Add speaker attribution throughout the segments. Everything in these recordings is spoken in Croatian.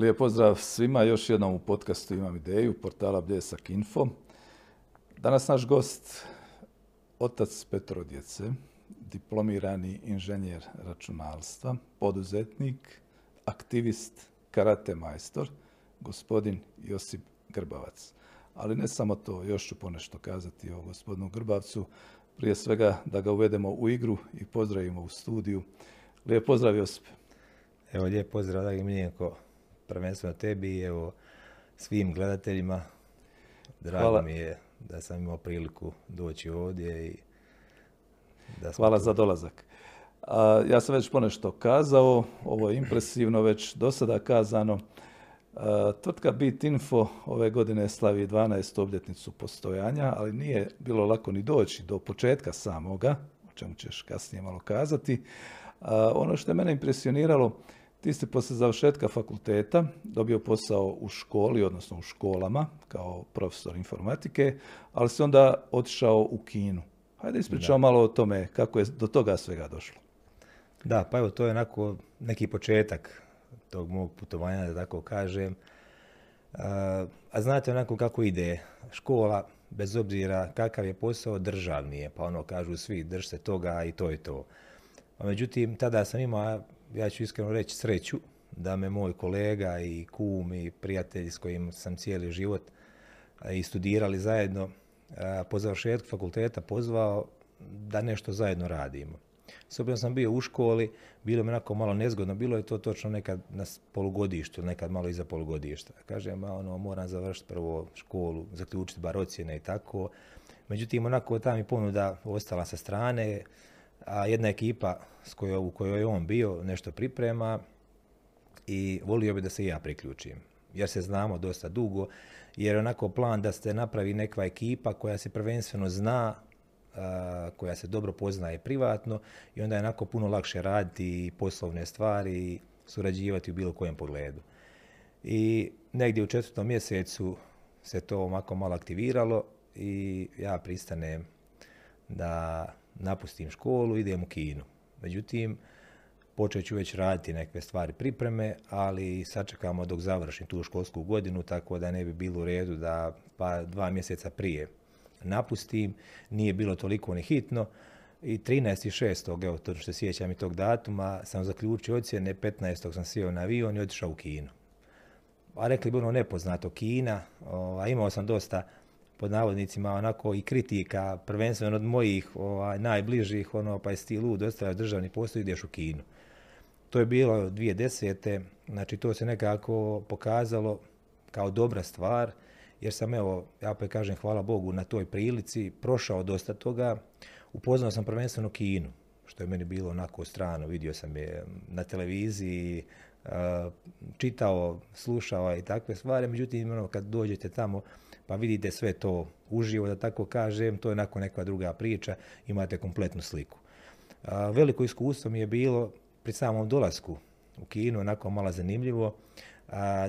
Speaker 1: Lijep pozdrav svima, još jednom u podcastu Imam ideju, portala Bljesak Info. Danas naš gost, otac Petro djece, diplomirani inženjer računalstva, poduzetnik, aktivist, karate majstor, gospodin Josip Grbavac. Ali ne samo to, još ću ponešto kazati o gospodinu Grbavcu. Prije svega da ga uvedemo u igru i pozdravimo u studiju. Lijep pozdrav Josip.
Speaker 2: Evo lijep pozdrav, dragi Miljenko, prvenstveno tebi i evo svim gledateljima. Drago mi je da sam imao priliku doći ovdje i
Speaker 1: da Hvala za dolazak. ja sam već ponešto kazao, ovo je impresivno, već do sada kazano. tvrtka Bit Info ove godine slavi 12. obljetnicu postojanja, ali nije bilo lako ni doći do početka samoga, o čemu ćeš kasnije malo kazati. ono što je mene impresioniralo, ti si poslije završetka fakulteta dobio posao u školi, odnosno u školama, kao profesor informatike, ali si onda otišao u Kinu. Hajde ispričao malo o tome kako je do toga svega došlo.
Speaker 2: Da, pa evo to je onako neki početak tog mog putovanja, da tako kažem. A, a znate onako kako ide škola, bez obzira kakav je posao, državni je. Pa ono kažu svi, drž se toga i to je to. A međutim, tada sam imao ja ću iskreno reći sreću da me moj kolega i kum i prijatelj s kojim sam cijeli život i studirali zajedno po završetku fakulteta pozvao da nešto zajedno radimo. S sam bio u školi, bilo mi onako malo nezgodno, bilo je to točno nekad na polugodištu, nekad malo iza polugodišta. Kažem, ono, moram završiti prvo školu, zaključiti bar ocjene i tako. Međutim, onako ta mi ponuda ostala sa strane, a jedna ekipa s kojoj, u kojoj je on bio nešto priprema i volio bi da se i ja priključim. Jer se znamo dosta dugo, jer onako plan da se napravi neka ekipa koja se prvenstveno zna, koja se dobro poznaje privatno i onda je onako puno lakše raditi poslovne stvari i surađivati u bilo kojem pogledu. I negdje u četvrtom mjesecu se to ovako malo aktiviralo i ja pristanem da napustim školu, idem u kinu. Međutim, počet ću već raditi neke stvari pripreme, ali sačekamo dok završim tu školsku godinu, tako da ne bi bilo u redu da pa dva mjeseca prije napustim. Nije bilo toliko ni hitno. I 13.6. evo to što sjećam i tog datuma, sam zaključio ocjene, 15. sam sjeo na avion i otišao u kinu. A rekli bi ono nepoznato Kina, a imao sam dosta pod navodnicima onako i kritika, prvenstveno od mojih ovaj, najbližih, ono pa je stil lud, ostavljaš državni postoji, ideš u Kinu. To je bilo 2010. Znači to se nekako pokazalo kao dobra stvar, jer sam evo, ja pa kažem hvala Bogu na toj prilici, prošao dosta toga, upoznao sam prvenstveno Kinu, što je meni bilo onako strano, vidio sam je na televiziji, čitao, slušao i takve stvari, međutim ono, kad dođete tamo pa vidite sve to uživo, da tako kažem, to je nakon neka druga priča, imate kompletnu sliku. veliko iskustvo mi je bilo pri samom dolasku u Kinu, onako malo zanimljivo.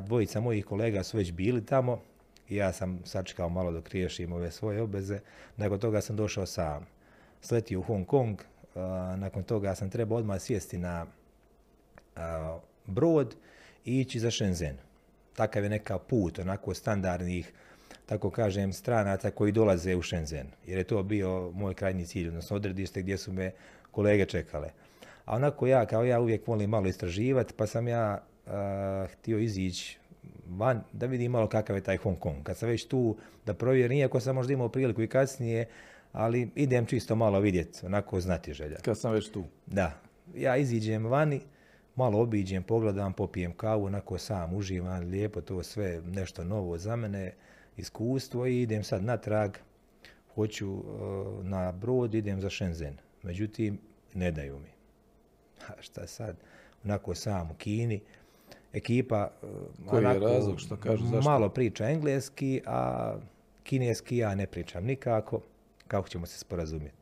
Speaker 2: dvojica mojih kolega su već bili tamo, ja sam sačekao malo dok riješim ove svoje obveze, nakon toga sam došao sam. Sletio u Hong Kong, nakon toga sam trebao odmah sjesti na brod i ići za Shenzhen. Takav je neka put, onako standardnih tako kažem, stranaca koji dolaze u Shenzhen, jer je to bio moj krajnji cilj, odnosno odredište gdje su me kolege čekale. A onako ja, kao ja uvijek volim malo istraživati, pa sam ja htio izići van da vidim malo kakav je taj Hong Kong. Kad sam već tu da provjerim, iako sam možda imao priliku i kasnije, ali idem čisto malo vidjeti, onako znati želja.
Speaker 1: Kad sam već tu?
Speaker 2: Da. Ja iziđem vani, malo obiđem, pogledam, popijem kavu, onako sam uživam, lijepo to sve, nešto novo za mene iskustvo i idem sad natrag, hoću uh, na brod, idem za Shenzhen. Međutim, ne daju mi. A šta sad? Onako sam u Kini, ekipa uh,
Speaker 1: Koji je razlog što kažu zašto?
Speaker 2: malo priča engleski, a kineski ja ne pričam nikako. Kako ćemo se sporazumjeti?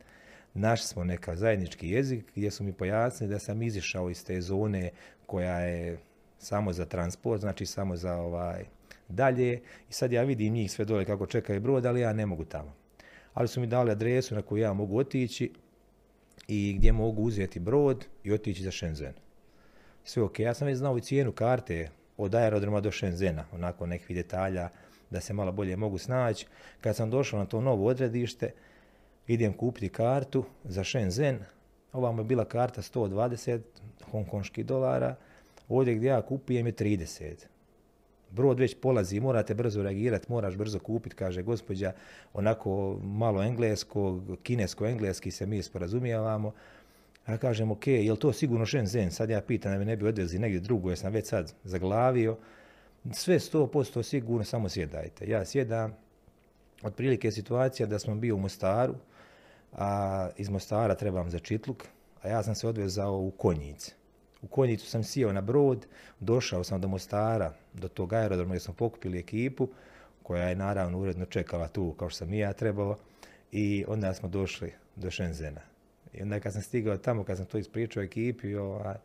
Speaker 2: Našli smo neka zajednički jezik gdje su mi pojasnili da sam izišao iz te zone koja je samo za transport, znači samo za ovaj dalje i sad ja vidim njih sve dole kako čekaju brod, ali ja ne mogu tamo. Ali su mi dali adresu na koju ja mogu otići i gdje mogu uzeti brod i otići za Shenzhen. Sve ok, ja sam već znao i cijenu karte od aerodroma do Šenzena, onako nekih detalja da se malo bolje mogu snaći. Kad sam došao na to novo odredište, idem kupiti kartu za Shenzhen, ovamo je bila karta 120 hongkonških dolara, ovdje gdje ja kupujem je 30. Brod već polazi, morate brzo reagirati, moraš brzo kupiti, kaže gospođa, onako malo engleskog, kinesko-engleski se mi sporazumijevamo. Ja kažem, ok, je li to sigurno Shenzhen? Sad ja pitam da me ne bi odvezi negdje drugo, jer sam već sad zaglavio. Sve posto sigurno, samo sjedajte. Ja sjedam, otprilike je situacija da smo bio u Mostaru, a iz Mostara trebam za Čitluk, a ja sam se odvezao u Konjice. U Konjicu sam sjeo na brod, došao sam do Mostara, do tog aerodroma gdje smo pokupili ekipu, koja je naravno uredno čekala tu kao što sam i ja trebao, i onda smo došli do Šenzena. I onda kad sam stigao tamo, kad sam to ispričao ekipi, ovaj,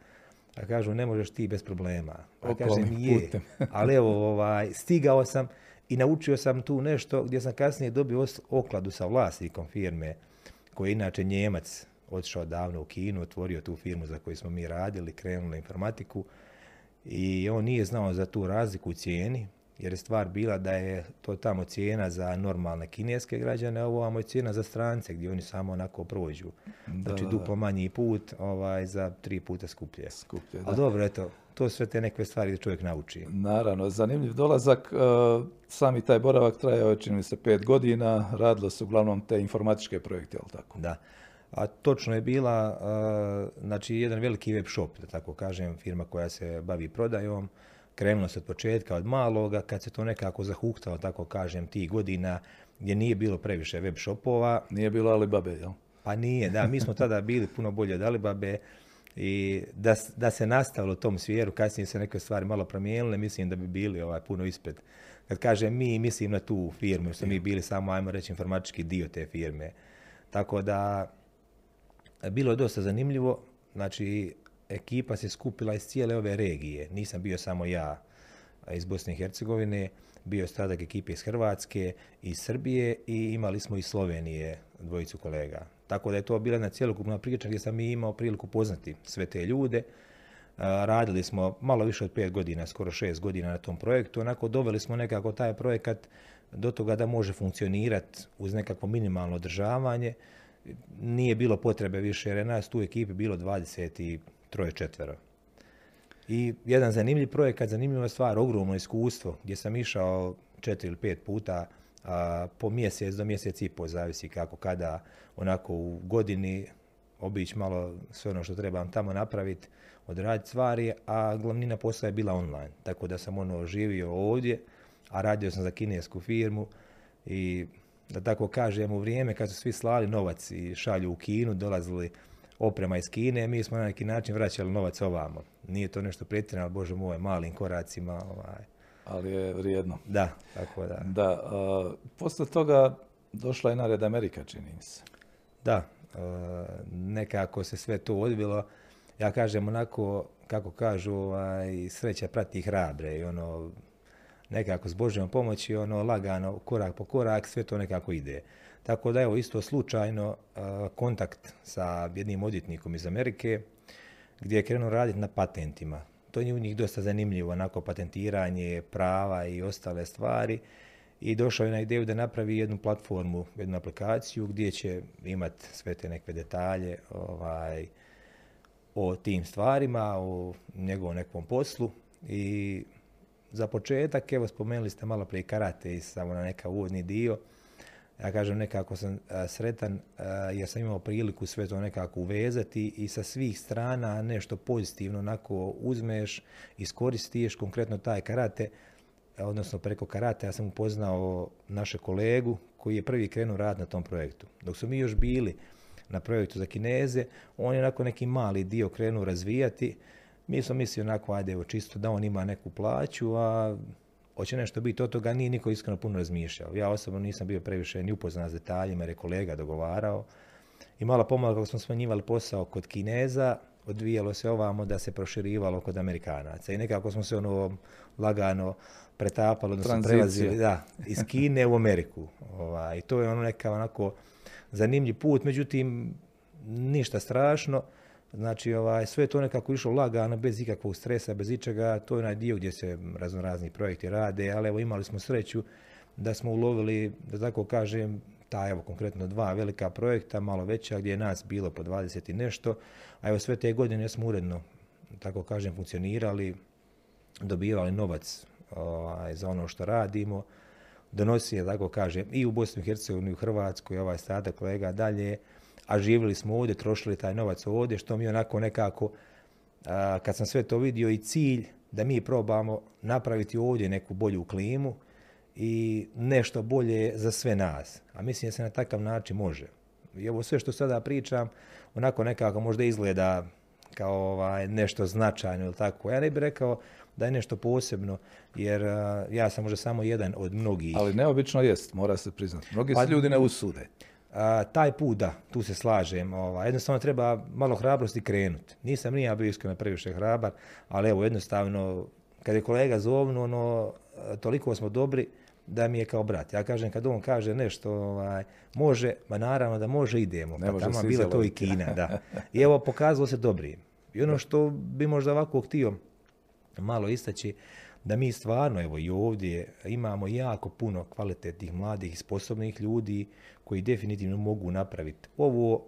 Speaker 2: a kažu ne možeš ti bez problema. A kažem je, ali evo ovaj, stigao sam i naučio sam tu nešto gdje sam kasnije dobio okladu sa vlasnikom firme koji je inače Njemac, otišao davno u Kinu, otvorio tu firmu za koju smo mi radili, krenuli informatiku i on nije znao za tu razliku u cijeni, jer je stvar bila da je to tamo cijena za normalne kineske građane, a ovo je cijena za strance gdje oni samo onako prođu. Da, znači duplo manji put ovaj, za tri puta skuplje. skuplje da. dobro, eto, to sve te neke stvari da čovjek nauči.
Speaker 1: Naravno, zanimljiv dolazak. E, sami taj boravak trajao je, čini se, pet godina. Radilo se uglavnom te informatičke projekte, jel tako?
Speaker 2: Da. A točno je bila, znači, jedan veliki web shop, da tako kažem, firma koja se bavi prodajom krenulo se od početka, od maloga, kad se to nekako zahuktalo, tako kažem, tih godina gdje nije bilo previše web shopova.
Speaker 1: Nije bilo Alibabe, jel?
Speaker 2: Pa nije, da, mi smo tada bili puno bolje od Alibabe i da, da se nastavilo u tom smjeru, kasnije se neke stvari malo promijenile, mislim da bi bili ovaj, puno ispred. Kad kažem mi, mislim na tu firmu, jer smo mi bili samo, ajmo reći, informatički dio te firme. Tako da, bilo je dosta zanimljivo, znači, ekipa se skupila iz cijele ove regije. Nisam bio samo ja iz Bosne i Hercegovine, bio je stradak ekipe iz Hrvatske, iz Srbije i imali smo iz Slovenije dvojicu kolega. Tako da je to bila jedna cjelokupna priča gdje sam i imao priliku poznati sve te ljude. Radili smo malo više od pet godina, skoro šest godina na tom projektu. Onako doveli smo nekako taj projekat do toga da može funkcionirati uz nekako minimalno održavanje. Nije bilo potrebe više jer je nas tu ekipi bilo 20 i troje četvero. I jedan zanimljiv projekat, zanimljiva stvar, ogromno iskustvo, gdje sam išao četiri ili pet puta a, po mjesec do mjesec i po, zavisi kako kada, onako u godini obići malo sve ono što trebam tamo napraviti, odraditi stvari, a glavnina posla je bila online. Tako da sam ono živio ovdje, a radio sam za kinesku firmu i da tako kažem u vrijeme kad su svi slali novac i šalju u Kinu, dolazili oprema iz Kine, mi smo na neki način vraćali novac ovamo. Nije to nešto pretjerano, bože moj, malim koracima. Ovaj.
Speaker 1: Ali je vrijedno.
Speaker 2: Da, tako da.
Speaker 1: Da, posle toga došla je nared Amerika, čini mi se.
Speaker 2: Da, nekako se sve to odbilo. Ja kažem onako, kako kažu, ovaj, sreća prati hrabre i ono, nekako s Božjom pomoći, ono, lagano, korak po korak, sve to nekako ide. Tako da evo isto slučajno kontakt sa jednim odjetnikom iz Amerike gdje je krenuo raditi na patentima. To je u njih dosta zanimljivo, onako patentiranje prava i ostale stvari. I došao je na ideju da napravi jednu platformu, jednu aplikaciju gdje će imati sve te neke detalje ovaj, o tim stvarima, o njegovom nekom poslu. I za početak, evo spomenuli ste malo prije karate i samo na neka uvodni dio ja kažem nekako sam sretan jer sam imao priliku sve to nekako uvezati i sa svih strana nešto pozitivno onako uzmeš, iskoristiš konkretno taj karate, odnosno preko karate ja sam upoznao naše kolegu koji je prvi krenuo rad na tom projektu. Dok su mi još bili na projektu za Kineze, on je onako neki mali dio krenuo razvijati. Mi smo mislili onako, ajde, evo, čisto da on ima neku plaću, a hoće nešto biti od toga, nije niko iskreno puno razmišljao. Ja osobno nisam bio previše ni upoznat s detaljima jer je kolega dogovarao. I malo pomalo kako smo smanjivali posao kod Kineza, odvijalo se ovamo da se proširivalo kod Amerikanaca. I nekako smo se ono lagano pretapalo, odnosno prelazili da, iz Kine u Ameriku. Ovaj, I to je ono neka onako zanimljiv put, međutim ništa strašno. Znači, ovaj, sve je to nekako išlo lagano, bez ikakvog stresa, bez ičega. To je onaj dio gdje se razno razni projekti rade, ali evo imali smo sreću da smo ulovili, da tako kažem, ta evo konkretno dva velika projekta, malo veća, gdje je nas bilo po 20 i nešto, a evo sve te godine smo uredno, tako kažem, funkcionirali, dobivali novac ovaj, za ono što radimo, donosi, tako kažem, i u Bosnu i Hercegovini, i u Hrvatskoj, ovaj ostatak kolega dalje, a živjeli smo ovdje, trošili taj novac ovdje, što mi onako nekako, kad sam sve to vidio i cilj da mi probamo napraviti ovdje neku bolju klimu i nešto bolje za sve nas. A mislim da se na takav način može. I ovo sve što sada pričam, onako nekako možda izgleda kao ovaj, nešto značajno ili tako. Ja ne bih rekao da je nešto posebno, jer ja sam možda samo jedan od mnogih.
Speaker 1: Ali neobično jest, mora se priznati. Mnogi pa, se ljudi ne usude.
Speaker 2: A, taj put, da, tu se slažem. Ovaj, jednostavno treba malo hrabrosti krenuti. Nisam ni ja bio iskreno previše hrabar, ali evo jednostavno, kad je kolega zovnu, ono, toliko smo dobri da mi je kao brat. Ja kažem, kad on kaže nešto, ovaj, može, ma naravno da može, idemo. Ne pa tamo bila to i Kina, da. I evo, pokazalo se dobrim. I ono što bi možda ovako htio malo istaći, da mi stvarno, evo i ovdje, imamo jako puno kvalitetnih, mladih i sposobnih ljudi koji definitivno mogu napraviti ovo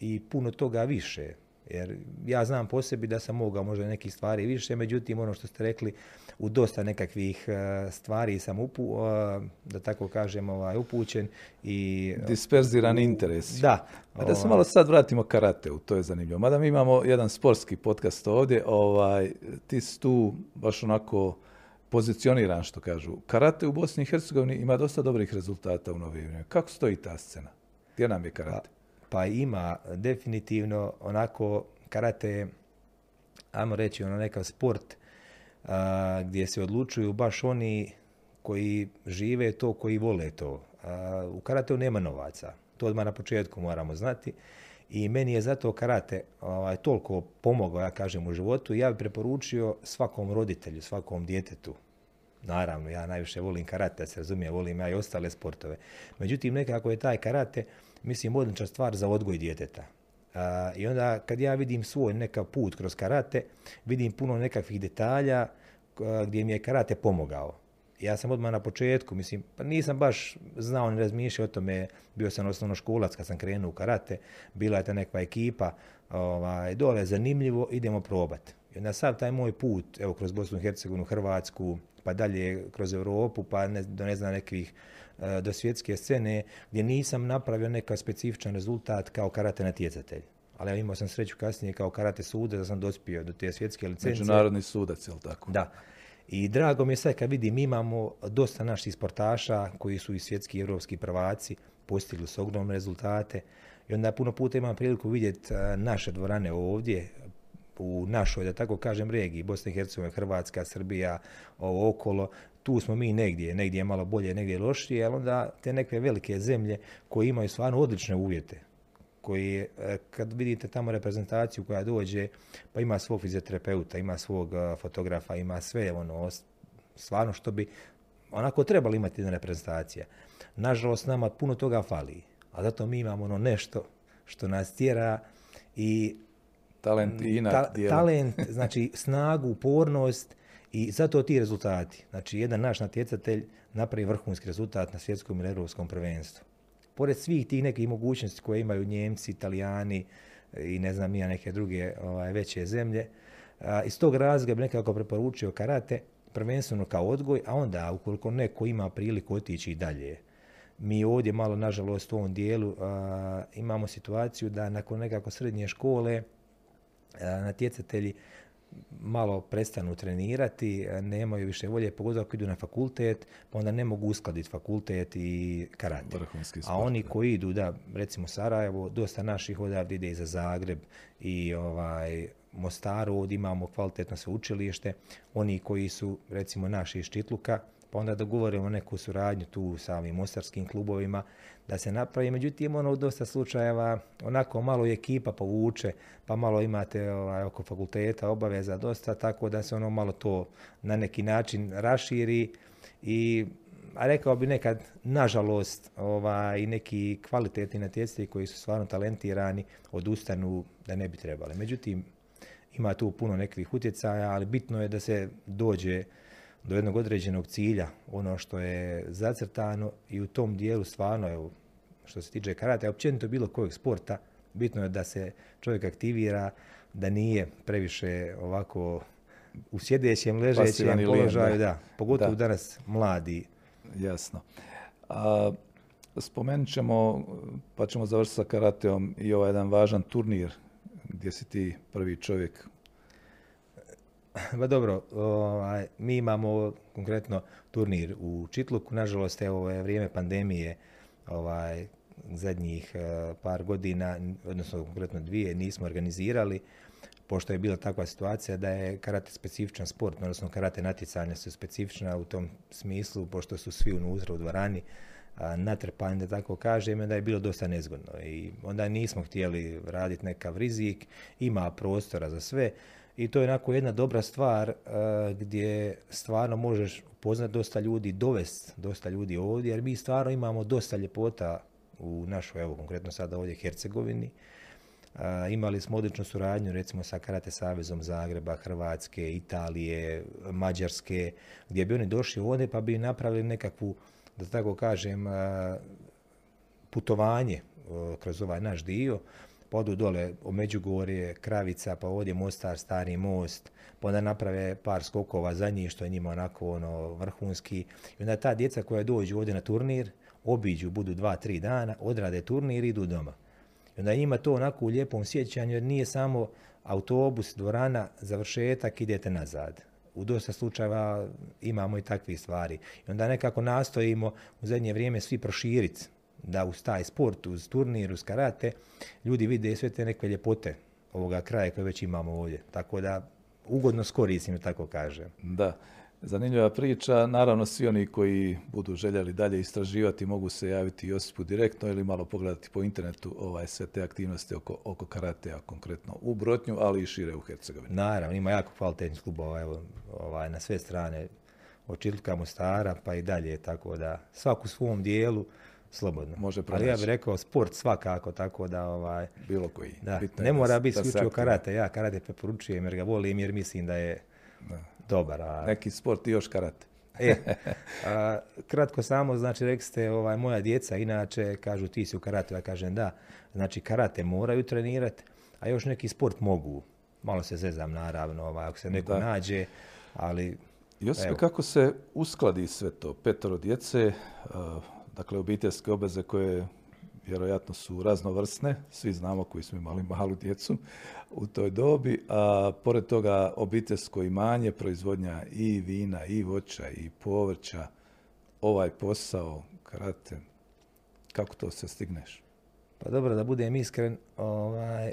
Speaker 2: i puno toga više. Jer ja znam po sebi da sam mogao možda nekih stvari više, međutim ono što ste rekli, u dosta nekakvih e, stvari sam upu, e, da tako kažem, ovaj, upućen i...
Speaker 1: Disperziran interes.
Speaker 2: Da.
Speaker 1: A da se ovaj. malo sad vratimo karateu, to je zanimljivo. Mada mi imamo jedan sportski podcast ovdje, ovaj, ti si tu baš onako pozicioniran, što kažu. Karate u Bosni i Hercegovini ima dosta dobrih rezultata u novije vrijeme. Kako stoji ta scena? Gdje nam je karate?
Speaker 2: Pa, pa ima definitivno onako karate, ajmo reći, ono nekav sport a, gdje se odlučuju baš oni koji žive to, koji vole to. U karateu nema novaca. To odmah na početku moramo znati. I meni je zato karate ovaj, toliko pomogao, ja kažem, u životu. Ja bih preporučio svakom roditelju, svakom djetetu. Naravno, ja najviše volim karate, se razumije, volim ja i ostale sportove. Međutim, nekako je taj karate, mislim, odlična stvar za odgoj djeteta. I onda kad ja vidim svoj nekav put kroz karate, vidim puno nekakvih detalja gdje mi je karate pomogao. Ja sam odmah na početku, mislim, pa nisam baš znao ni razmišljao o tome, bio sam osnovno školac kad sam krenuo u karate, bila je ta neka ekipa, ovaj, dole zanimljivo, idemo probati. I onda sav taj moj put, evo kroz Bosnu i Hercegovinu, Hrvatsku, pa dalje kroz Europu, pa ne, do ne znam nekih E, do svjetske scene gdje nisam napravio neka specifičan rezultat kao karate natjecatelj. Ali ja imao sam sreću kasnije kao karate suda da sam dospio do te svjetske licence.
Speaker 1: Međunarodni sudac, jel tako?
Speaker 2: Da. I drago mi je sad kad vidim imamo dosta naših sportaša koji su i svjetski i europski prvaci, postigli su ogromne rezultate. I onda puno puta imam priliku vidjeti e, naše dvorane ovdje, u našoj, da tako kažem, regiji, Bosna i Hercegovina, Hrvatska, Srbija, ovo okolo, tu smo mi negdje, negdje je malo bolje, negdje lošije, ali onda te neke velike zemlje koje imaju stvarno odlične uvjete, koji e, kad vidite tamo reprezentaciju koja dođe, pa ima svog fizioterapeuta, ima svog e, fotografa, ima sve ono, stvarno što bi onako trebali imati jedna reprezentacija. Nažalost, nama puno toga fali, a zato mi imamo ono nešto što nas tjera i
Speaker 1: talent i ta,
Speaker 2: talent, znači snagu, upornost i zato ti rezultati. Znači, jedan naš natjecatelj napravi vrhunski rezultat na svjetskom ili europskom prvenstvu. Pored svih tih nekih mogućnosti koje imaju Njemci, Italijani i ne znam ja neke druge ovaj, veće zemlje, a, iz tog razloga bi nekako preporučio karate, prvenstveno kao odgoj, a onda ukoliko neko ima priliku otići i dalje. Mi ovdje malo, nažalost, u ovom dijelu a, imamo situaciju da nakon nekako srednje škole natjecatelji malo prestanu trenirati, nemaju više volje, pogotovo ako idu na fakultet, pa onda ne mogu uskladiti fakultet i karate. A oni koji idu, da, recimo Sarajevo, dosta naših odavde ide i za Zagreb i ovaj, Mostaru, ovdje imamo kvalitetno sveučilište, oni koji su, recimo, naši iz Čitluka, pa onda dogovorimo neku suradnju tu sa ovim mostarskim klubovima da se napravi. Međutim, ono u dosta slučajeva onako malo ekipa povuče, pa malo imate ovaj, oko fakulteta obaveza dosta, tako da se ono malo to na neki način raširi i a rekao bi nekad, nažalost, ovaj, neki kvalitetni natjecatelji koji su stvarno talentirani odustanu da ne bi trebali. Međutim, ima tu puno nekih utjecaja, ali bitno je da se dođe do jednog određenog cilja, ono što je zacrtano i u tom dijelu stvarno, evo, što se tiče karate, općenito bilo kojeg sporta, bitno je da se čovjek aktivira, da nije previše ovako u sjedećem, ležećem položaju, da. pogotovo danas mladi.
Speaker 1: Jasno. A, spomenut ćemo, pa ćemo završiti sa karateom i ovaj jedan važan turnir gdje si ti prvi čovjek
Speaker 2: Pa dobro, ovaj, mi imamo konkretno turnir u Čitluku, nažalost evo je vrijeme pandemije ovaj, zadnjih eh, par godina, odnosno konkretno dvije, nismo organizirali, pošto je bila takva situacija da je karate specifičan sport, odnosno karate natjecanja su specifična u tom smislu, pošto su svi unutra u dvorani, natrpani, da tako kažem, da je bilo dosta nezgodno. I onda nismo htjeli raditi nekav rizik, ima prostora za sve i to je onako jedna dobra stvar gdje stvarno možeš upoznati dosta ljudi, dovesti dosta ljudi ovdje, jer mi stvarno imamo dosta ljepota u našoj, evo konkretno sada ovdje Hercegovini. imali smo odličnu suradnju recimo sa Karate Savezom Zagreba, Hrvatske, Italije, Mađarske, gdje bi oni došli ovdje pa bi napravili nekakvu da tako kažem, putovanje kroz ovaj naš dio, pa odu dole u Međugorje, Kravica, pa ovdje Mostar, Stari most, pa onda naprave par skokova za njih, što je njima onako ono, vrhunski. I onda ta djeca koja dođu ovdje na turnir, obiđu, budu dva, tri dana, odrade turnir i idu doma. I onda ima to onako u lijepom sjećanju, jer nije samo autobus, dvorana, završetak, idete nazad u dosta slučajeva imamo i takvih stvari. I onda nekako nastojimo u zadnje vrijeme svi proširiti da uz taj sport, uz turnir, uz karate, ljudi vide sve te neke ljepote ovoga kraja koje već imamo ovdje. Tako da ugodno skoristim, tako kažem.
Speaker 1: Da. Zanimljiva priča. Naravno, svi oni koji budu željeli dalje istraživati mogu se javiti Josipu direktno ili malo pogledati po internetu ovaj, sve te aktivnosti oko, oko karatea, konkretno u Brotnju, ali i šire u Hercegovini.
Speaker 2: Naravno, ima jako kvalitetnih klubova evo, ovaj, na sve strane, od Mostara pa i dalje, tako da svaku svom dijelu slobodno.
Speaker 1: Može
Speaker 2: Ali ja bih rekao sport svakako, tako da ovaj...
Speaker 1: Bilo koji.
Speaker 2: Da, ne mora biti isključivo karate. Ja karate preporučujem jer ga volim jer mislim da je da dobar. A...
Speaker 1: Neki sport i još karate.
Speaker 2: e, a, kratko samo, znači rekli ste, ovaj, moja djeca inače kažu ti si u karate, ja kažem da. Znači karate moraju trenirati, a još neki sport mogu. Malo se zezam naravno, ovaj, ako se neko nađe, ali...
Speaker 1: Josipe, kako se uskladi sve to? Petoro djece, dakle obiteljske obveze koje vjerojatno su raznovrsne, svi znamo koji smo imali malu djecu u toj dobi, a pored toga obiteljsko imanje, proizvodnja i vina, i voća, i povrća, ovaj posao, karate, kako to se stigneš?
Speaker 2: Pa dobro, da budem iskren, ovaj,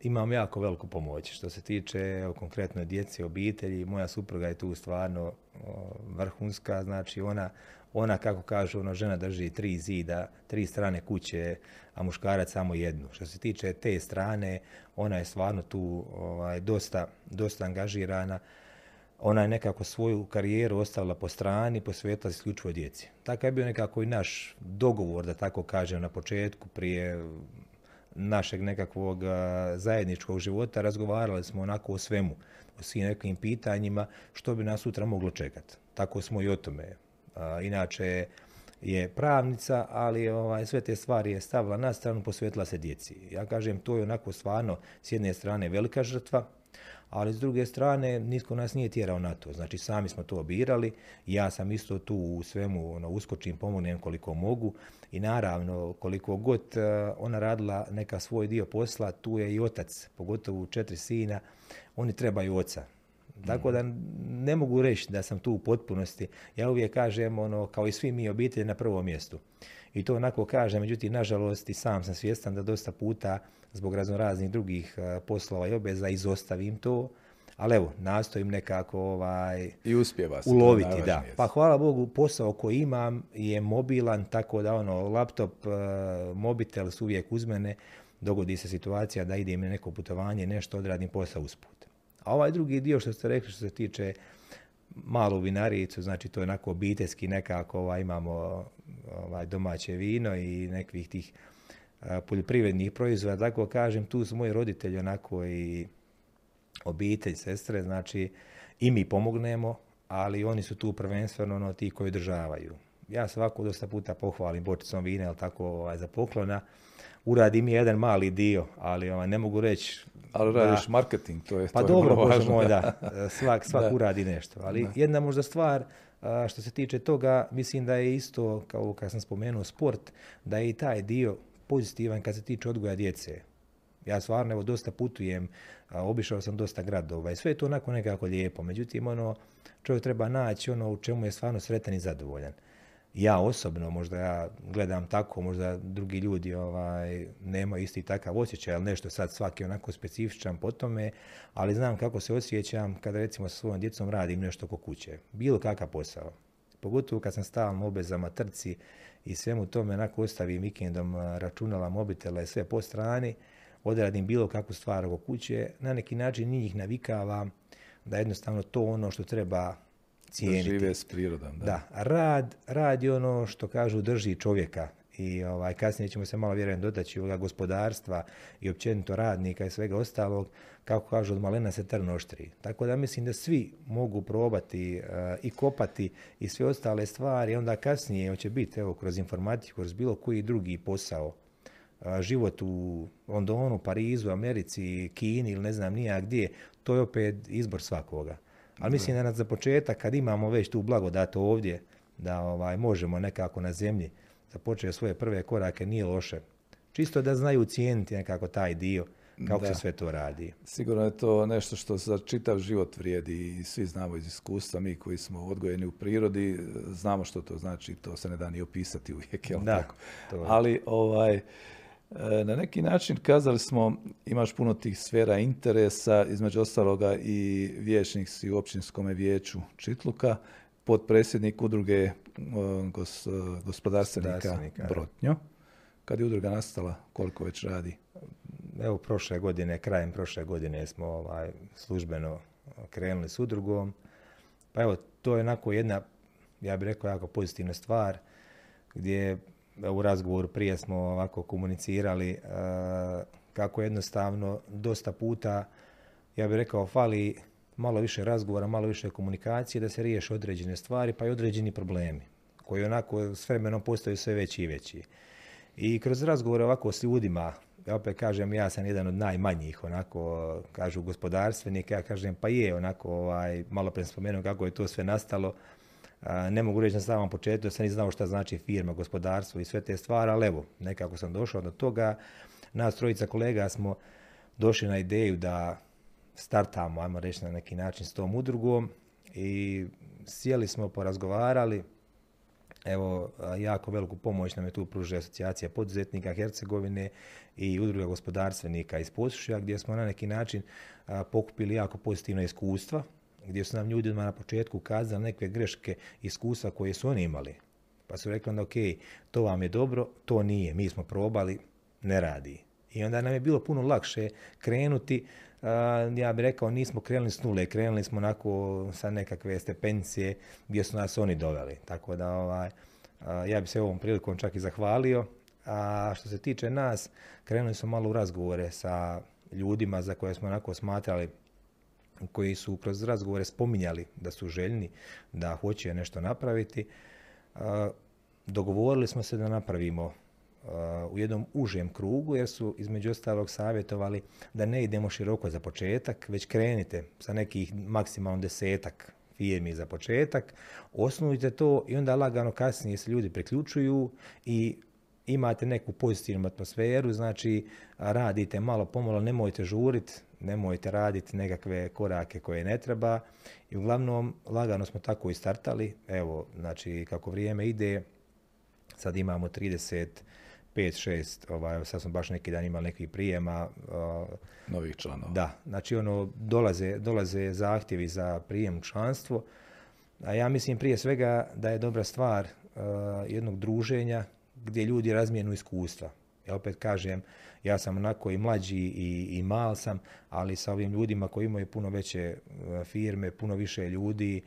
Speaker 2: imam jako veliku pomoć. Što se tiče evo, konkretno djece, obitelji, moja supruga je tu stvarno vrhunska, znači ona ona, kako kažu, ono, žena drži tri zida, tri strane kuće, a muškarac samo jednu. Što se tiče te strane, ona je stvarno tu ovaj, dosta, dosta angažirana. Ona je nekako svoju karijeru ostavila po strani, posvetila se isključivo djeci. Tako je bio nekako i naš dogovor, da tako kažem, na početku, prije našeg nekakvog zajedničkog života, razgovarali smo onako o svemu, o svim nekim pitanjima, što bi nas sutra moglo čekati. Tako smo i o tome inače je pravnica, ali ovaj, sve te stvari je stavila na stranu, posvetila se djeci. Ja kažem, to je onako stvarno s jedne strane velika žrtva, ali s druge strane nitko nas nije tjerao na to. Znači sami smo to birali, ja sam isto tu u svemu ono, uskočim, pomognem koliko mogu i naravno koliko god eh, ona radila neka svoj dio posla, tu je i otac, pogotovo četiri sina, oni trebaju oca. Tako da ne mogu reći da sam tu u potpunosti. Ja uvijek kažem, ono, kao i svi mi obitelji na prvom mjestu. I to onako kažem, međutim, nažalost, i sam sam svjestan da dosta puta zbog raznoraznih drugih e, poslova i obeza izostavim to. Ali evo, nastojim nekako ovaj,
Speaker 1: I uspjeva se,
Speaker 2: uloviti. Da. Pa hvala Bogu, posao koji imam je mobilan, tako da ono, laptop, e, mobitel su uvijek uz mene. Dogodi se situacija da idem na neko putovanje, nešto odradim posao usput. A ovaj drugi dio što ste rekli što se tiče malu vinaricu, znači to je onako obiteljski nekako, ovaj, imamo ovaj, domaće vino i nekih tih poljoprivrednih proizvoda, tako kažem, tu su moji roditelji onako i obitelj, sestre, znači i mi pomognemo, ali oni su tu prvenstveno ono, ti koji održavaju. Ja svako dosta puta pohvalim bočicom vina, ili tako ovaj, za poklona, uradi mi jedan mali dio, ali ovaj, ne mogu reći...
Speaker 1: Ali radiš marketing, to je
Speaker 2: Pa
Speaker 1: to
Speaker 2: dobro,
Speaker 1: je
Speaker 2: Bože moj, da, svak, svak uradi nešto. Ali jedna možda stvar, što se tiče toga, mislim da je isto, kao kad sam spomenuo sport, da je i taj dio pozitivan kad se tiče odgoja djece. Ja stvarno evo dosta putujem, obišao sam dosta gradova i sve je to onako nekako lijepo. Međutim, ono, čovjek treba naći ono u čemu je stvarno sretan i zadovoljan. Ja osobno, možda ja gledam tako, možda drugi ljudi ovaj, nemaju isti takav osjećaj, ali nešto sad svaki onako specifičan po tome, ali znam kako se osjećam kada recimo sa svojom djecom radim nešto oko kuće. Bilo kakav posao. Pogotovo kad sam stalno obezama, trci i svemu tome onako ostavim vikendom računala, mobitela i sve po strani, odradim bilo kakvu stvar oko kuće, na neki način njih navikavam da jednostavno to ono što treba cijeniti.
Speaker 1: Da žive s prirodom.
Speaker 2: Da. da, rad, rad je ono što kažu drži čovjeka i ovaj, kasnije ćemo se malo vjerujem dotaći ovoga gospodarstva i općenito radnika i svega ostalog, kako kažu od malena se trn oštri. Tako da mislim da svi mogu probati eh, i kopati i sve ostale stvari, onda kasnije hoće biti evo, kroz informatiku, kroz bilo koji drugi posao, eh, život u Londonu, Parizu, Americi, Kini ili ne znam nija gdje, to je opet izbor svakoga. Ali mislim da nas za početak, kad imamo već tu blagodat ovdje, da ovaj, možemo nekako na zemlji započeti svoje prve korake, nije loše. Čisto da znaju cijeniti nekako taj dio, kako se sve to radi.
Speaker 1: Sigurno je to nešto što za čitav život vrijedi i svi znamo iz iskustva, mi koji smo odgojeni u prirodi, znamo što to znači, to se ne da ni opisati uvijek, jel
Speaker 2: da,
Speaker 1: tako? Ali ovaj, na neki način kazali smo, imaš puno tih sfera interesa, između ostaloga i vijećnik si u općinskom vijeću Čitluka, potpredsjednik udruge e, gos, e, gospodarstvenika Brotnjo. Kad je udruga nastala, koliko već radi?
Speaker 2: Evo, prošle godine, krajem prošle godine smo ovaj, službeno krenuli s udrugom. Pa evo, to je onako jedna, ja bih rekao, jako pozitivna stvar, gdje u razgovoru prije smo ovako komunicirali e, kako jednostavno dosta puta, ja bih rekao, fali malo više razgovora, malo više komunikacije da se riješe određene stvari pa i određeni problemi koji onako s vremenom postaju sve veći i veći. I kroz razgovore ovako s ljudima, ja opet kažem, ja sam jedan od najmanjih, onako, kažu gospodarstvenika, ja kažem, pa je, onako, ovaj, malo pre spomenuo kako je to sve nastalo, ne mogu reći na samom početku da sam ni znao šta znači firma, gospodarstvo i sve te stvari, ali evo, nekako sam došao do toga. Nas trojica kolega smo došli na ideju da startamo, ajmo reći na neki način s tom udrugom i sjeli smo, porazgovarali. Evo, jako veliku pomoć nam je tu pružila asocijacija poduzetnika Hercegovine i udruga gospodarstvenika iz Posušja, gdje smo na neki način pokupili jako pozitivna iskustva gdje su nam ljudi na početku kazali neke greške iskustva koje su oni imali. Pa su rekli onda, ok, to vam je dobro, to nije, mi smo probali, ne radi. I onda nam je bilo puno lakše krenuti, ja bih rekao nismo krenuli s nule, krenuli smo onako sa nekakve stepencije gdje su nas oni doveli. Tako da ovaj, ja bih se ovom prilikom čak i zahvalio. A što se tiče nas, krenuli smo malo u razgovore sa ljudima za koje smo onako smatrali koji su kroz razgovore spominjali da su željni, da hoće nešto napraviti, dogovorili smo se da napravimo u jednom užem krugu jer su između ostalog savjetovali da ne idemo široko za početak, već krenite sa nekih maksimalno desetak firmi za početak, osnujte to i onda lagano kasnije se ljudi priključuju i imate neku pozitivnu atmosferu, znači radite malo pomalo, nemojte žuriti, nemojte raditi nekakve korake koje ne treba i uglavnom lagano smo tako i startali. Evo, znači kako vrijeme ide, sad imamo 35, 6, ovaj, sad smo baš neki dan imali nekih prijema.
Speaker 1: Novih članova.
Speaker 2: Da, znači ono, dolaze, dolaze zahtjevi za prijem članstvo, a ja mislim prije svega da je dobra stvar jednog druženja gdje ljudi razmijenu iskustva. Ja opet kažem, ja sam onako i mlađi i, i mal sam, ali sa ovim ljudima koji imaju puno veće e, firme, puno više ljudi,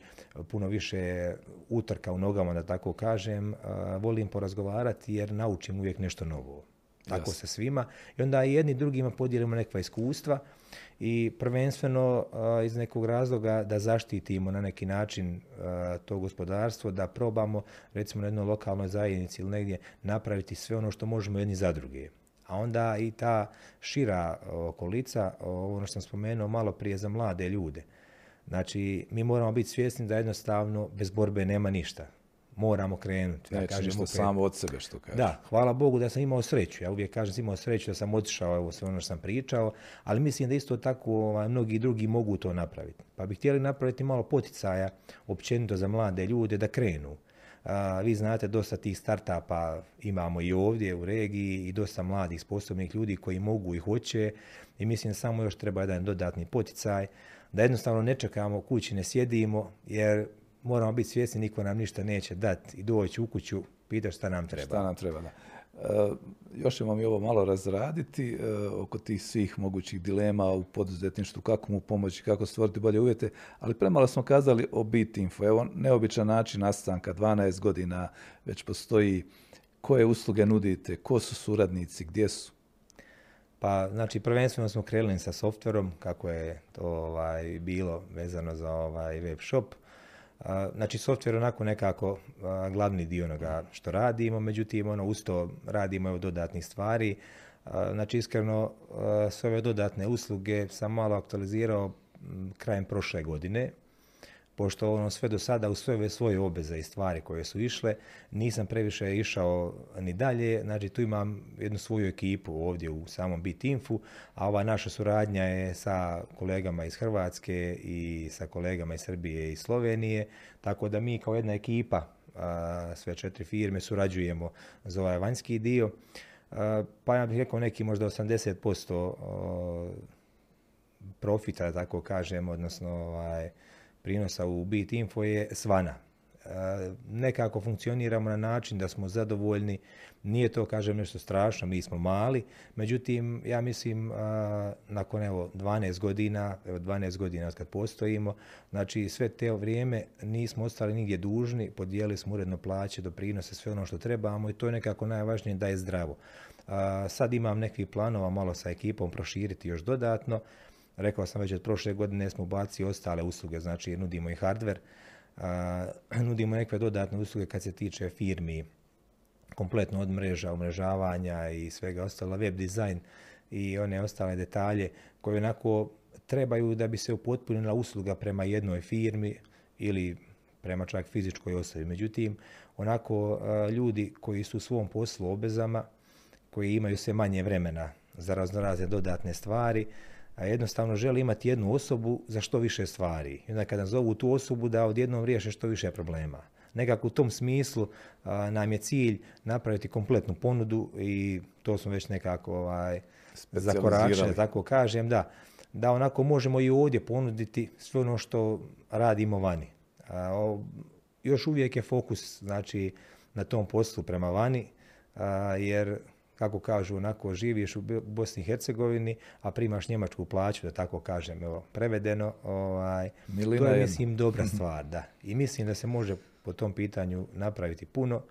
Speaker 2: puno više utrka u nogama, da tako kažem, volim porazgovarati jer naučim uvijek nešto novo. Tako se svima. I onda i jedni drugima podijelimo nekakva iskustva i prvenstveno iz nekog razloga da zaštitimo na neki način to gospodarstvo, da probamo recimo na jednoj lokalnoj zajednici ili negdje napraviti sve ono što možemo jedni za druge. A onda i ta šira okolica, ono što sam spomenuo malo prije za mlade ljude. Znači, mi moramo biti svjesni da jednostavno bez borbe nema ništa moramo krenuti.
Speaker 1: Ja kažem, ništa samo od sebe što kažeš.
Speaker 2: Da, hvala Bogu da sam imao sreću. Ja uvijek kažem imao sreću da sam otišao evo sve ono što sam pričao, ali mislim da isto tako ovaj, mnogi drugi mogu to napraviti. Pa bi htjeli napraviti malo poticaja općenito za mlade ljude da krenu. vi znate, dosta tih startupa imamo i ovdje u regiji i dosta mladih sposobnih ljudi koji mogu i hoće i mislim da samo još treba jedan dodatni poticaj da jednostavno ne čekamo kući, ne sjedimo, jer moramo biti svjesni, niko nam ništa neće dati i doći u kuću, pitati šta nam treba.
Speaker 1: Šta nam treba, da. E, još ćemo mi ovo malo razraditi e, oko tih svih mogućih dilema u poduzetništvu, kako mu pomoći, kako stvoriti bolje uvjete, ali premalo smo kazali o Bitinfo. Evo, neobičan način nastanka, 12 godina već postoji. Koje usluge nudite, ko su suradnici, gdje su?
Speaker 2: Pa, znači, prvenstveno smo krenuli sa softverom, kako je to ovaj, bilo vezano za ovaj web shop. Znači, software onako nekako glavni dio onoga što radimo, međutim, ono, uz radimo evo dodatnih stvari. Znači, iskreno, sve ove dodatne usluge sam malo aktualizirao krajem prošle godine pošto ono sve do sada u sve svoje obveze i stvari koje su išle, nisam previše išao ni dalje, znači tu imam jednu svoju ekipu ovdje u samom Bitinfu, a ova naša suradnja je sa kolegama iz Hrvatske i sa kolegama iz Srbije i Slovenije, tako da mi kao jedna ekipa, sve četiri firme, surađujemo za ovaj vanjski dio, pa ja bih rekao neki možda 80% profita, tako kažem, odnosno ovaj, prinosa u Bit Info je svana. E, nekako funkcioniramo na način da smo zadovoljni, nije to kažem nešto strašno, mi smo mali, međutim ja mislim nakon evo 12 godina, evo 12 godina kad postojimo, znači sve te vrijeme nismo ostali nigdje dužni, podijelili smo uredno plaće, doprinose, sve ono što trebamo i to je nekako najvažnije da je zdravo. sad imam nekih planova malo sa ekipom proširiti još dodatno, Rekao sam već od prošle godine smo bacili ostale usluge, znači nudimo i hardware, nudimo neke dodatne usluge kad se tiče firmi, kompletno od mreža, umrežavanja i svega ostalo, web dizajn i one ostale detalje koje onako trebaju da bi se upotpunila usluga prema jednoj firmi ili prema čak fizičkoj osobi. Međutim, onako ljudi koji su u svom poslu obezama, koji imaju sve manje vremena za raznorazne dodatne stvari, a jednostavno želi imati jednu osobu za što više stvari. I onda kada zovu tu osobu da odjednom riješe što više problema. Nekako u tom smislu nam je cilj napraviti kompletnu ponudu i to smo već nekako ovaj, zakoračili, tako kažem, da, da onako možemo i ovdje ponuditi sve ono što radimo vani. A, još uvijek je fokus znači, na tom poslu prema vani, jer kako kažu, onako živiš u Bosni i Hercegovini, a primaš njemačku plaću, da tako kažem, evo, prevedeno, ovaj, to je, mislim, dobra stvar, da. I mislim da se može po tom pitanju napraviti puno.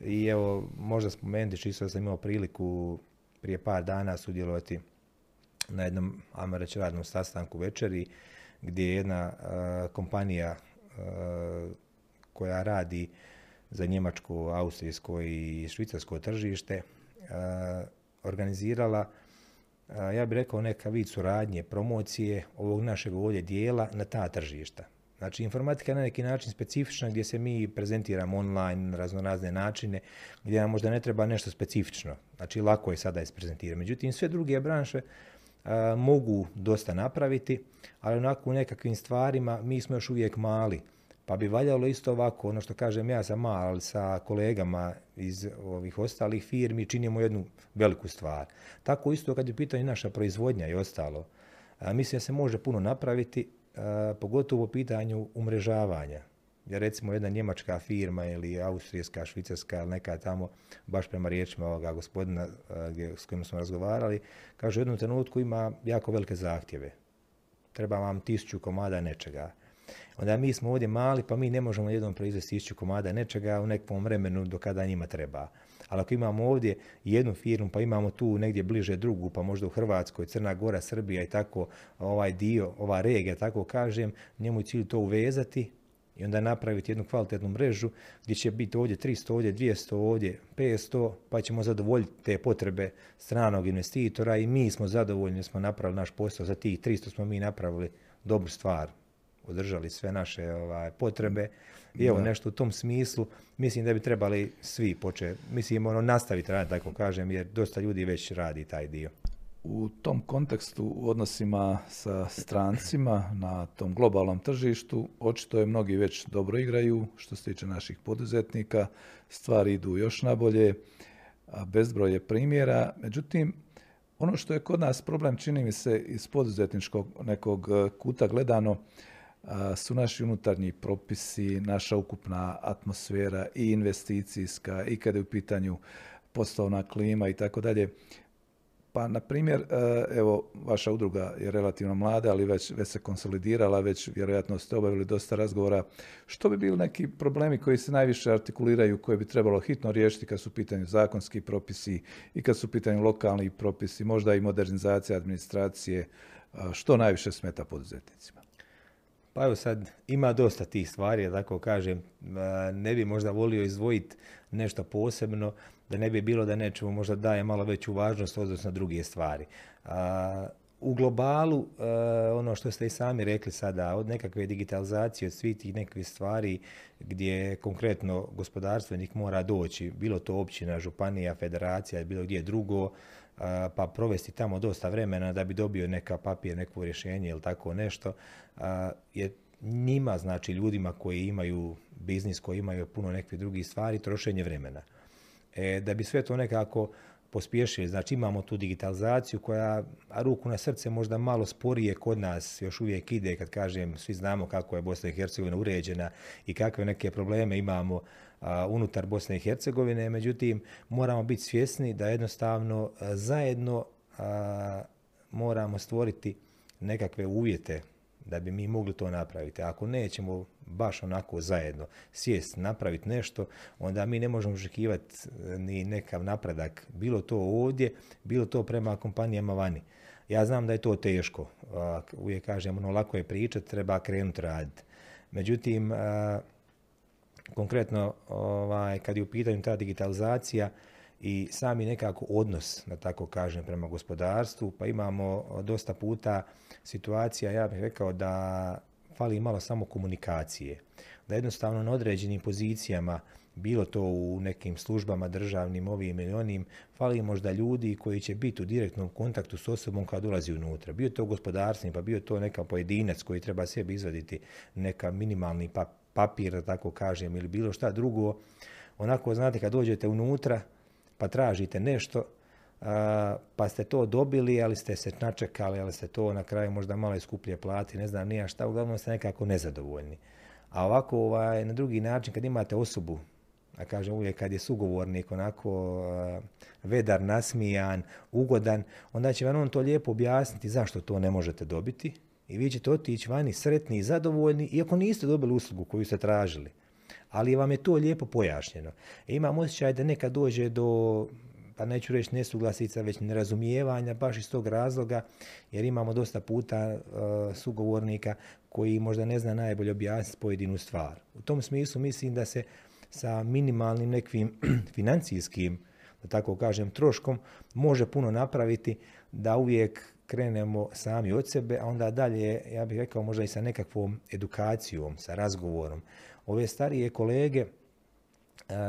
Speaker 2: I evo, možda spomenuti, čisto da sam imao priliku prije par dana sudjelovati na jednom, ajmo reći, radnom sastanku večeri, gdje je jedna kompanija koja radi za njemačko, austrijsko i švicarsko tržište, organizirala eh, ja bih rekao neka vid suradnje, promocije ovog našeg ovdje dijela na ta tržišta. Znači, informatika je na neki način specifična gdje se mi prezentiramo online na raznorazne načine, gdje nam možda ne treba nešto specifično. Znači, lako je sada isprezentirati. Međutim, sve druge branše eh, mogu dosta napraviti, ali onako u nekakvim stvarima mi smo još uvijek mali. Pa bi valjalo isto ovako, ono što kažem ja sam mal, ali sa kolegama iz ovih ostalih firmi činimo jednu veliku stvar. Tako isto kad je pitanje naša proizvodnja i ostalo. mislim da se može puno napraviti, pogotovo u pitanju umrežavanja. jer recimo jedna njemačka firma ili austrijska, švicarska ili neka tamo, baš prema riječima ovoga gospodina s kojim smo razgovarali, kaže u jednom trenutku ima jako velike zahtjeve. Treba vam tisuću komada nečega. Onda mi smo ovdje mali, pa mi ne možemo jednom proizvesti tisuću komada nečega u nekom vremenu do kada njima treba. Ali ako imamo ovdje jednu firmu, pa imamo tu negdje bliže drugu, pa možda u Hrvatskoj, Crna Gora, Srbija i tako ovaj dio, ova regija, tako kažem, njemu je cilj to uvezati i onda napraviti jednu kvalitetnu mrežu gdje će biti ovdje 300, ovdje 200, ovdje 500, pa ćemo zadovoljiti te potrebe stranog investitora i mi smo zadovoljni, smo napravili naš posao, za tih 300 smo mi napravili dobru stvar, održali sve naše ovaj, potrebe. I evo nešto u tom smislu. Mislim da bi trebali svi početi, mislim ono nastaviti raditi tako kažem jer dosta ljudi već radi taj dio.
Speaker 1: U tom kontekstu u odnosima sa strancima na tom globalnom tržištu očito je mnogi već dobro igraju što se tiče naših poduzetnika, stvari idu još nabolje, a bezbroj je primjera, međutim ono što je kod nas problem čini mi se iz poduzetničkog nekog kuta gledano su naši unutarnji propisi, naša ukupna atmosfera i investicijska i kada je u pitanju poslovna klima i tako dalje. Pa, na primjer, e, evo, vaša udruga je relativno mlada, ali već, već se konsolidirala, već vjerojatno ste obavili dosta razgovora. Što bi bili neki problemi koji se najviše artikuliraju, koje bi trebalo hitno riješiti kad su pitanju zakonski propisi i kad su u pitanju lokalni propisi, možda i modernizacija administracije, što najviše smeta poduzetnicima?
Speaker 2: Pa evo sad, ima dosta tih stvari, tako kažem, ne bi možda volio izdvojiti nešto posebno, da ne bi bilo da nečemu možda daje malo veću važnost odnosno na druge stvari. u globalu, ono što ste i sami rekli sada, od nekakve digitalizacije, od svih tih nekakvih stvari gdje konkretno gospodarstvenik mora doći, bilo to općina, županija, federacija, bilo gdje drugo, pa provesti tamo dosta vremena da bi dobio neka papir, neko rješenje ili tako nešto, je njima, znači ljudima koji imaju biznis, koji imaju puno nekih drugih stvari, trošenje vremena. E, da bi sve to nekako pospješili, znači imamo tu digitalizaciju koja, a ruku na srce možda malo sporije kod nas još uvijek ide, kad kažem, svi znamo kako je Bosna i Hercegovina uređena i kakve neke probleme imamo unutar Bosne i Hercegovine, međutim moramo biti svjesni da jednostavno zajedno moramo stvoriti nekakve uvjete da bi mi mogli to napraviti. Ako nećemo baš onako zajedno sjest, napraviti nešto, onda mi ne možemo očekivati e, ni nekav napredak, bilo to ovdje, bilo to prema kompanijama vani. Ja znam da je to teško, uvijek kažem, ono lako je pričati, treba krenuti raditi. Međutim, konkretno ovaj, kad je u pitanju ta digitalizacija i sami nekako odnos, da tako kažem, prema gospodarstvu, pa imamo dosta puta situacija, ja bih rekao da fali malo samo komunikacije. Da jednostavno na određenim pozicijama, bilo to u nekim službama državnim, ovim ili onim, fali možda ljudi koji će biti u direktnom kontaktu s osobom kad ulazi unutra. Bio to gospodarstveni, pa bio to neka pojedinac koji treba sebi izvaditi neka minimalni papir, da tako kažem, ili bilo šta drugo. Onako, znate, kad dođete unutra, pa tražite nešto, pa ste to dobili, ali ste se načekali, ali ste to na kraju možda malo i skuplje plati, ne znam nija šta, uglavnom ste nekako nezadovoljni. A ovako, ovaj, na drugi način, kad imate osobu, a kažem uvijek kad je sugovornik onako vedar, nasmijan, ugodan, onda će vam on to lijepo objasniti zašto to ne možete dobiti i vi ćete otići vani sretni i zadovoljni, iako niste dobili uslugu koju ste tražili. Ali vam je to lijepo pojašnjeno. E, imam osjećaj da nekad dođe do pa neću reći nesuglasica, već nerazumijevanja, baš iz tog razloga, jer imamo dosta puta uh, sugovornika koji možda ne zna najbolje objasniti pojedinu stvar. U tom smislu mislim da se sa minimalnim nekim financijskim, da tako kažem, troškom može puno napraviti da uvijek krenemo sami od sebe, a onda dalje, ja bih rekao, možda i sa nekakvom edukacijom, sa razgovorom. Ove starije kolege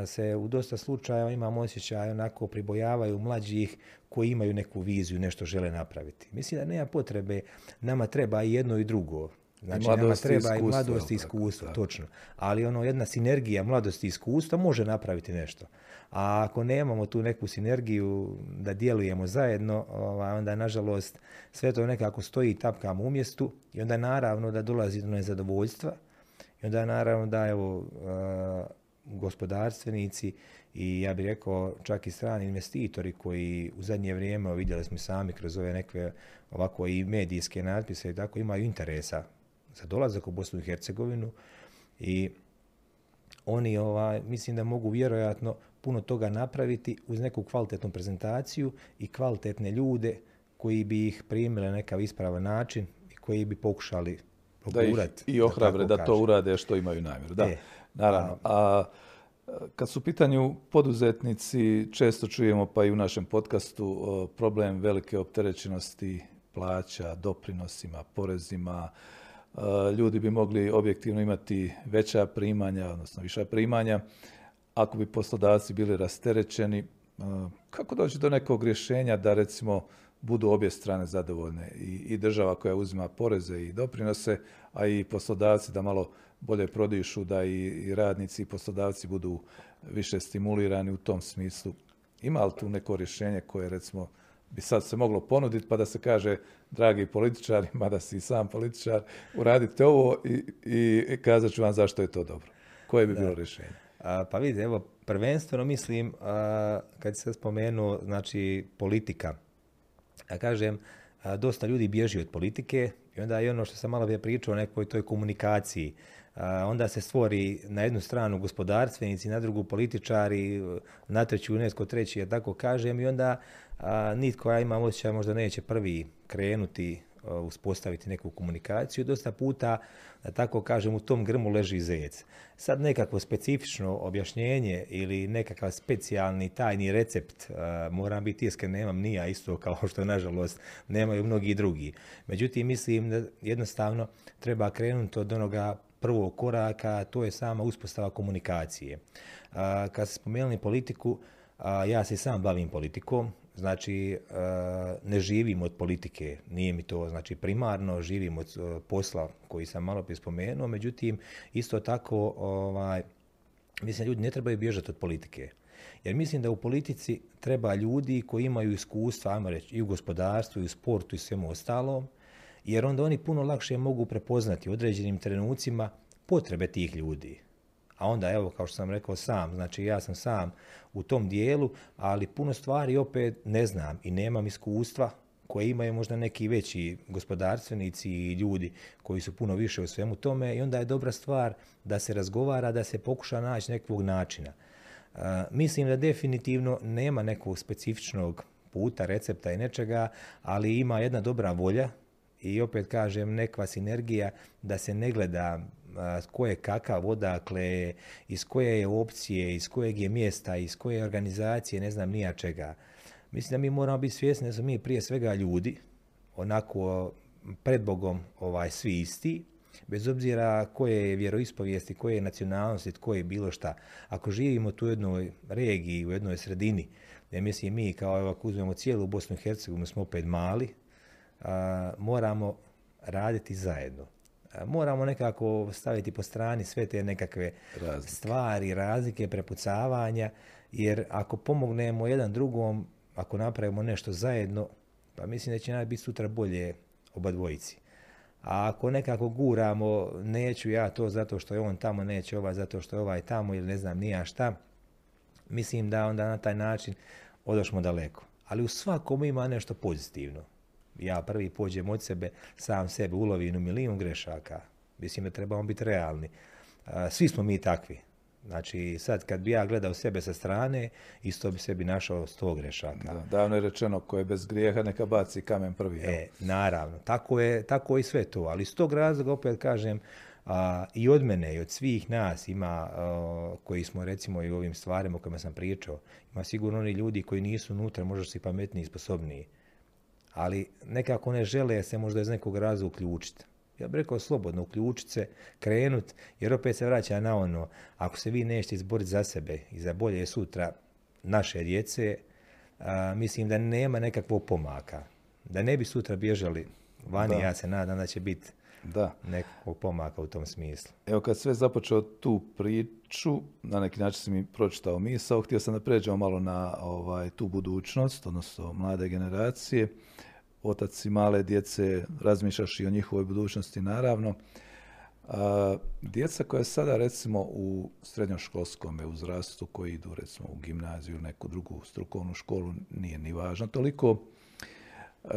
Speaker 2: se u dosta slučajeva imam osjećaj onako pribojavaju mlađih koji imaju neku viziju, nešto žele napraviti. Mislim da nema potrebe, nama treba i jedno i drugo. Znači, nama treba i mladost i iskustvo, točno. Ali ono, jedna sinergija mladosti i iskustva može napraviti nešto. A ako nemamo tu neku sinergiju da djelujemo zajedno, ovaj, onda nažalost sve to nekako stoji i tapkamo u mjestu i onda naravno da dolazi do nezadovoljstva I onda naravno da evo gospodarstvenici i ja bih rekao čak i strani investitori koji u zadnje vrijeme, vidjeli smo sami kroz ove neke ovako i medijske natpise i tako imaju interesa za dolazak u Bosnu i Hercegovinu i oni ovaj, mislim da mogu vjerojatno puno toga napraviti uz neku kvalitetnu prezentaciju i kvalitetne ljude koji bi ih primili na nekav ispravan način i koji bi pokušali
Speaker 1: progurati. I ohrabre da, to urade što imaju namjeru. Da, e, naravno. A, kad su u pitanju poduzetnici, često čujemo pa i u našem podcastu problem velike opterećenosti plaća, doprinosima, porezima. Ljudi bi mogli objektivno imati veća primanja, odnosno viša primanja, ako bi poslodavci bili rasterećeni. Kako doći do nekog rješenja da recimo budu obje strane zadovoljne i, i država koja uzima poreze i doprinose, a i poslodavci da malo bolje prodišu, da i, i radnici i poslodavci budu više stimulirani u tom smislu. Ima li tu neko rješenje koje recimo bi sad se moglo ponuditi pa da se kaže dragi političari, mada si i sam političar, uradite ovo i, i kazat ću vam zašto je to dobro. Koje bi bilo rješenje?
Speaker 2: pa vidite, evo, prvenstveno mislim, a, kad se spomenuo, znači, politika, ja kažem, dosta ljudi bježi od politike i onda je ono što sam malo prije pričao o nekoj toj komunikaciji. onda se stvori na jednu stranu gospodarstvenici, na drugu političari, na treću netko treći, ja tako kažem, i onda nitko, ja imam osjećaj, možda neće prvi krenuti uspostaviti neku komunikaciju. Dosta puta, da tako kažem, u tom grmu leži zec. Sad nekakvo specifično objašnjenje ili nekakav specijalni tajni recept, moram biti iskren, nemam ni ja isto kao što nažalost nemaju mnogi drugi. Međutim, mislim da jednostavno treba krenuti od onoga prvog koraka, to je sama uspostava komunikacije. Kad ste spomenuli politiku, ja se sam bavim politikom, Znači, e, ne živim od politike, nije mi to znači primarno, živim od e, posla koji sam malo prije spomenuo, međutim, isto tako, ovaj, mislim, ljudi ne trebaju bježati od politike. Jer mislim da u politici treba ljudi koji imaju iskustva, ajmo reći, i u gospodarstvu, i u sportu i svemu ostalom, jer onda oni puno lakše mogu prepoznati u određenim trenucima potrebe tih ljudi a onda evo kao što sam rekao sam, znači ja sam sam u tom dijelu, ali puno stvari opet ne znam i nemam iskustva koje imaju možda neki veći gospodarstvenici i ljudi koji su puno više u svemu tome i onda je dobra stvar da se razgovara, da se pokuša naći nekog načina. mislim da definitivno nema nekog specifičnog puta, recepta i nečega, ali ima jedna dobra volja i opet kažem nekva sinergija da se ne gleda ko je kakav, odakle, iz koje je opcije, iz kojeg je mjesta, iz koje organizacije, ne znam nija čega. Mislim da mi moramo biti svjesni da smo mi prije svega ljudi, onako pred Bogom ovaj, svi isti, bez obzira koje je vjeroispovijesti, koje je nacionalnosti, tko je bilo šta. Ako živimo tu u jednoj regiji, u jednoj sredini, ja mislim mi kao ako uzmemo cijelu Bosnu i Hercegovinu smo opet mali, moramo raditi zajedno moramo nekako staviti po strani sve te nekakve stvari, razlike, prepucavanja, jer ako pomognemo jedan drugom, ako napravimo nešto zajedno, pa mislim da će nam biti sutra bolje oba dvojici. A ako nekako guramo, neću ja to zato što je on tamo, neće ovaj zato što je ovaj tamo ili ne znam nija šta, mislim da onda na taj način odošmo daleko. Ali u svakom ima nešto pozitivno ja prvi pođem od sebe, sam sebe ulovim u milijun grešaka. Mislim da trebamo biti realni. Svi smo mi takvi. Znači, sad kad bi ja gledao sebe sa strane, isto bi sebi našao sto grešaka.
Speaker 1: Da, davno je rečeno, ko je bez grijeha, neka baci kamen prvi.
Speaker 2: E, naravno, tako je, tako i sve to. Ali iz tog razloga, opet kažem, a, i od mene i od svih nas ima, koji smo recimo i u ovim stvarima o kojima sam pričao, ima sigurno oni ljudi koji nisu unutra, možda su i pametniji i sposobniji ali nekako ne žele se možda iz nekog raza uključiti. Ja bih rekao slobodno uključiti se, krenut, jer opet se vraća na ono, ako se vi nećete izboriti za sebe i za bolje sutra naše djece, mislim da nema nekakvog pomaka. Da ne bi sutra bježali vani, ja se nadam da će biti da. nekakvog pomaka u tom smislu.
Speaker 1: Evo kad sve započeo tu priču, na neki način si mi pročitao misao, htio sam da pređemo malo na ovaj, tu budućnost, odnosno mlade generacije otac i male djece, razmišljaš i o njihovoj budućnosti naravno. djeca koja sada recimo u srednjoškolskom uzrastu koji idu recimo u gimnaziju ili neku drugu strukovnu školu nije ni važno toliko.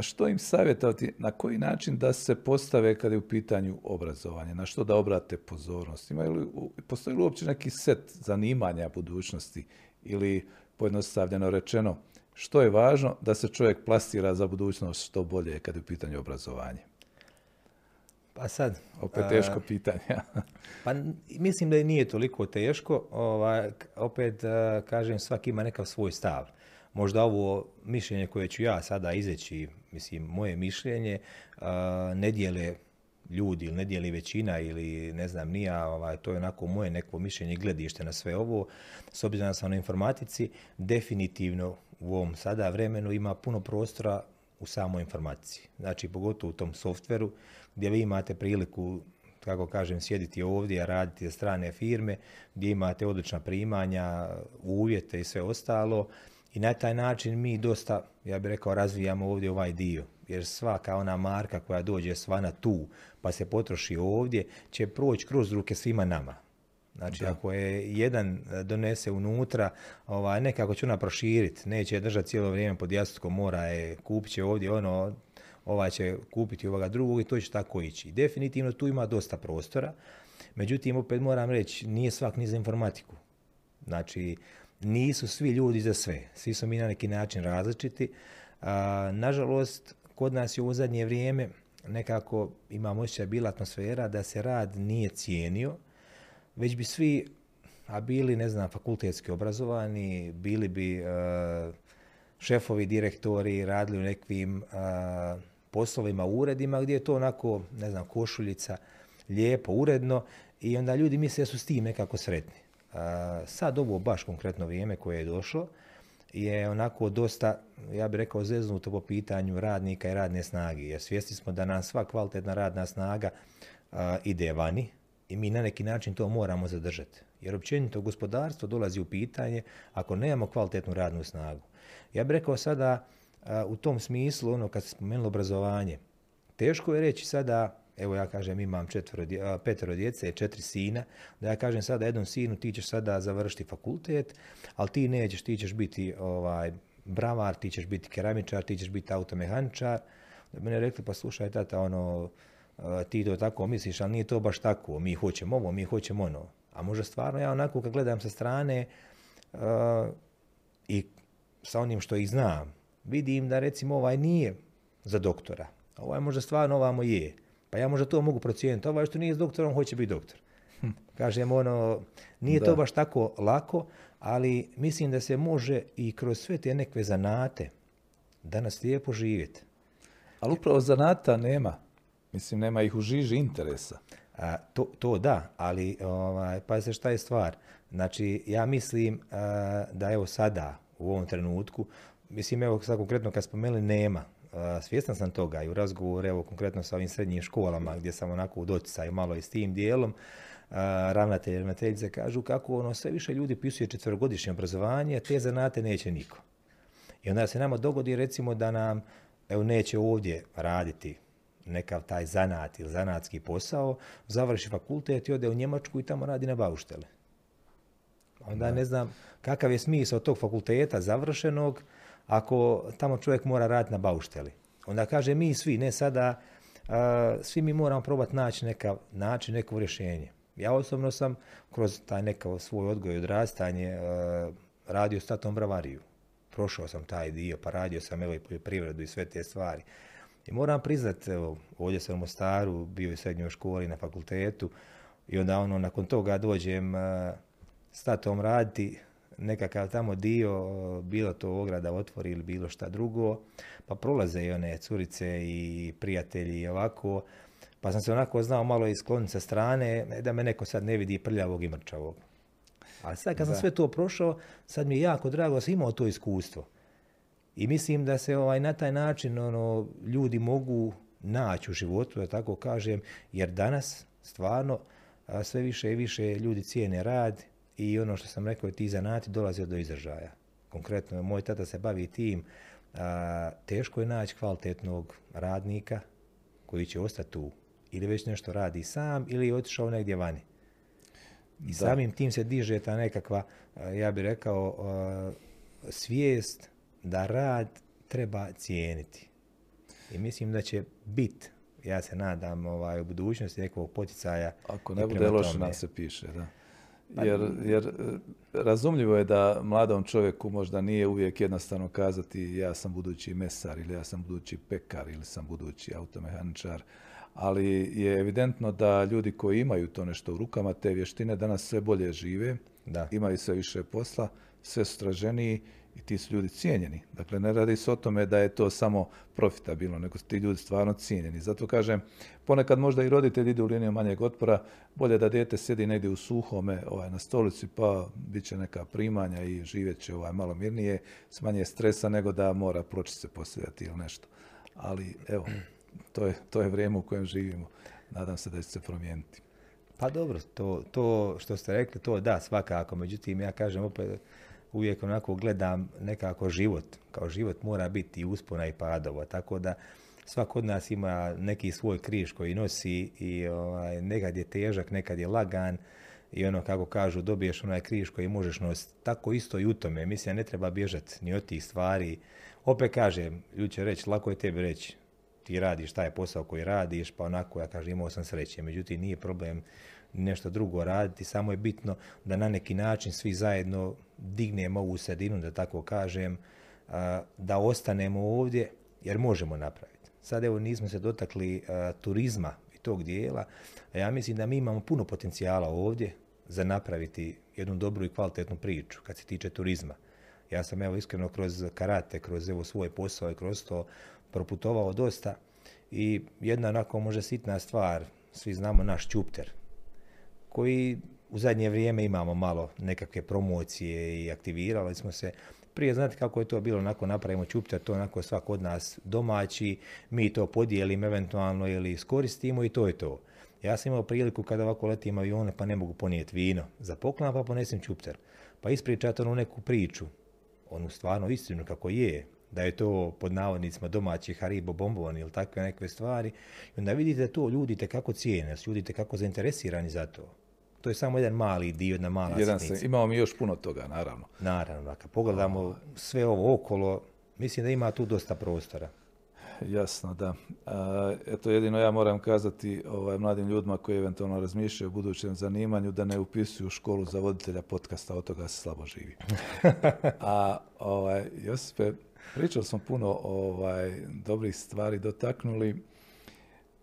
Speaker 1: Što im savjetovati, na koji način da se postave kada je u pitanju obrazovanje, na što da obrate pozornost? Ima li, postoji li uopće neki set zanimanja budućnosti ili pojednostavljeno rečeno, što je važno da se čovjek plastira za budućnost što bolje kada je u pitanju obrazovanje?
Speaker 2: Pa sad...
Speaker 1: Opet teško pitanje.
Speaker 2: pa mislim da nije toliko teško. Ovaj, opet kažem, svaki ima nekav svoj stav. Možda ovo mišljenje koje ću ja sada izeći, mislim, moje mišljenje, ne dijele ljudi ili ne dijeli većina ili ne znam nija, ovaj, to je onako moje neko mišljenje gledište na sve ovo. S obzirom da sam na informatici, definitivno u ovom sada vremenu ima puno prostora u samoj informaciji. Znači, pogotovo u tom softveru gdje vi imate priliku kako kažem, sjediti ovdje, raditi za strane firme, gdje imate odlična primanja, uvjete i sve ostalo. I na taj način mi dosta, ja bih rekao, razvijamo ovdje ovaj dio. Jer svaka ona marka koja dođe svana tu, pa se potroši ovdje, će proći kroz ruke svima nama. Znači, ako je jedan donese unutra, ovaj, nekako će ona proširiti, neće držati cijelo vrijeme pod jastukom, mora je, kupit će ovdje ono, ovaj će kupiti ovoga drugog i to će tako ići. Definitivno tu ima dosta prostora, međutim, opet moram reći, nije svak ni za informatiku. Znači, nisu svi ljudi za sve, svi su mi na neki način različiti. A, nažalost, kod nas je u zadnje vrijeme nekako imam osjećaj bila atmosfera da se rad nije cijenio, već bi svi, a bili, ne znam, fakultetski obrazovani, bili bi e, šefovi, direktori, radili u nekim e, poslovima, uredima, gdje je to onako, ne znam, košuljica, lijepo, uredno i onda ljudi misle da su s tim nekako sretni. E, sad ovo baš konkretno vrijeme koje je došlo je onako dosta, ja bih rekao, zeznuto po pitanju radnika i radne snage, jer svjesni smo da nam sva kvalitetna radna snaga ide vani, i mi na neki način to moramo zadržati. Jer općenito gospodarstvo dolazi u pitanje ako nemamo kvalitetnu radnu snagu. Ja bih rekao sada u tom smislu, ono kad se spomenulo obrazovanje, teško je reći sada, evo ja kažem imam četvero, petero djece, četiri sina, da ja kažem sada jednom sinu ti ćeš sada završiti fakultet, ali ti nećeš, ti ćeš biti ovaj, bravar, ti ćeš biti keramičar, ti ćeš biti automehaničar. Da bi mene rekli, pa slušaj tata, ono, ti to tako misliš, ali nije to baš tako, mi hoćemo ovo, mi hoćemo ono. A možda stvarno ja onako kad gledam sa strane i sa onim što ih znam, vidim da recimo ovaj nije za doktora, ovaj možda stvarno ovamo je. Pa ja možda to mogu procijeniti, ovaj što nije s doktorom hoće biti doktor. Hm. Kažem ono, nije to baš tako lako, ali mislim da se može i kroz sve te nekve zanate danas lijepo živjeti.
Speaker 1: Ali upravo zanata nema. Mislim, nema ih u žiži interesa.
Speaker 2: A, to, to da, ali ovaj, pa se šta je stvar. Znači, ja mislim da evo sada, u ovom trenutku, mislim, evo sad konkretno kad spomenuli nema, svjestan sam toga i u razgovoru, evo konkretno sa ovim srednjim školama gdje sam onako u doticaju malo i s tim dijelom, ravnatelji i ravnateljice kažu kako ono sve više ljudi pisuje četverogodišnje obrazovanje, te zanate neće niko. I onda se nama dogodi recimo da nam evo neće ovdje raditi nekav taj zanat ili zanatski posao, završi fakultet i ode u Njemačku i tamo radi na bauštele. Onda ne znam kakav je smisao tog fakulteta završenog ako tamo čovjek mora raditi na baušteli. Onda kaže mi svi, ne sada, svi mi moramo probati naći nekav način, neko rješenje. Ja osobno sam kroz taj nekav svoj odgoj i odrastanje radio statom bravariju. Prošao sam taj dio, pa radio sam evo i poljoprivredu i sve te stvari. I moram priznati, evo, ovdje sam u Mostaru, bio u srednjoj školi na fakultetu i onda ono, nakon toga dođem uh, s tatom raditi nekakav tamo dio, bilo to ograda otvori ili bilo šta drugo, pa prolaze i one curice i prijatelji i ovako, pa sam se onako znao malo iskloniti sa strane, da me neko sad ne vidi prljavog i mrčavog. Ali sad kad sam sve to prošao, sad mi je jako drago da sam imao to iskustvo. I mislim da se ovaj na taj način ono ljudi mogu naći u životu, da tako kažem, jer danas stvarno sve više i više ljudi cijene rad i ono što sam rekao, ti zanati dolaze do izražaja. Konkretno, moj tata se bavi tim, a, teško je naći kvalitetnog radnika koji će ostati tu ili već nešto radi sam ili je otišao negdje vani. I samim tim se diže ta nekakva, ja bih rekao, svijest da rad treba cijeniti. I mislim da će bit, ja se nadam, ovaj, u budućnosti nekog poticaja.
Speaker 1: Ako ne bude loše, nam se piše, da. Pa jer, jer e, razumljivo je da mladom čovjeku možda nije uvijek jednostavno kazati ja sam budući mesar ili ja sam budući pekar ili sam budući automehaničar, ali je evidentno da ljudi koji imaju to nešto u rukama, te vještine danas sve bolje žive, da. imaju sve više posla, sve straženiji i ti su ljudi cijenjeni. Dakle, ne radi se o tome da je to samo profitabilno, nego su ti ljudi stvarno cijenjeni. Zato kažem, ponekad možda i roditelji idu u liniju manjeg otpora, bolje da dijete sjedi negdje u suhome ovaj, na stolici, pa bit će neka primanja i živjet će ovaj, malo mirnije, s manje stresa, nego da mora proći se postavljati ili nešto. Ali, evo, to je, to je vrijeme u kojem živimo. Nadam se da će se promijeniti.
Speaker 2: Pa dobro, to, to što ste rekli, to da, svakako. Međutim, ja kažem opet, uvijek onako gledam nekako život. Kao život mora biti i uspona i padova. Tako da svak od nas ima neki svoj križ koji nosi i ovaj, nekad je težak, nekad je lagan i ono kako kažu dobiješ onaj križ koji možeš nositi. Tako isto i u tome. Mislim, ne treba bježati ni od tih stvari. Opet kažem, ljudi će reći, lako je tebi reći, ti radiš taj posao koji radiš, pa onako ja kažem imao sam sreće. Međutim, nije problem nešto drugo raditi, samo je bitno da na neki način svi zajedno dignemo ovu sredinu, da tako kažem, da ostanemo ovdje, jer možemo napraviti. Sad evo nismo se dotakli turizma i tog dijela, a ja mislim da mi imamo puno potencijala ovdje za napraviti jednu dobru i kvalitetnu priču kad se tiče turizma. Ja sam evo iskreno kroz karate, kroz evo svoj posao i kroz to proputovao dosta i jedna onako može sitna stvar, svi znamo naš čupter, koji u zadnje vrijeme imamo malo nekakve promocije i aktivirali smo se. Prije znate kako je to bilo, onako napravimo čupter, to onako svak od nas domaći, mi to podijelimo eventualno ili iskoristimo i to je to. Ja sam imao priliku kada ovako letim avione pa ne mogu ponijeti vino za poklon, pa ponesem čupter. Pa ispričati onu neku priču, onu stvarno istinu kako je, da je to pod navodnicima domaći Haribo bombon ili takve neke stvari. I onda vidite to ljudi kako cijene, ljudi kako zainteresirani za to. To je samo jedan mali dio, jedna mala jedan
Speaker 1: se, Imamo mi još puno toga, naravno.
Speaker 2: Naravno, kad pogledamo sve ovo okolo, mislim da ima tu dosta prostora.
Speaker 1: Jasno, da. eto, jedino ja moram kazati ovaj, mladim ljudima koji eventualno razmišljaju o budućem zanimanju da ne upisuju školu za voditelja podcasta, od toga se slabo živi. A ovaj, Josipe, pričali smo puno ovaj, dobrih stvari dotaknuli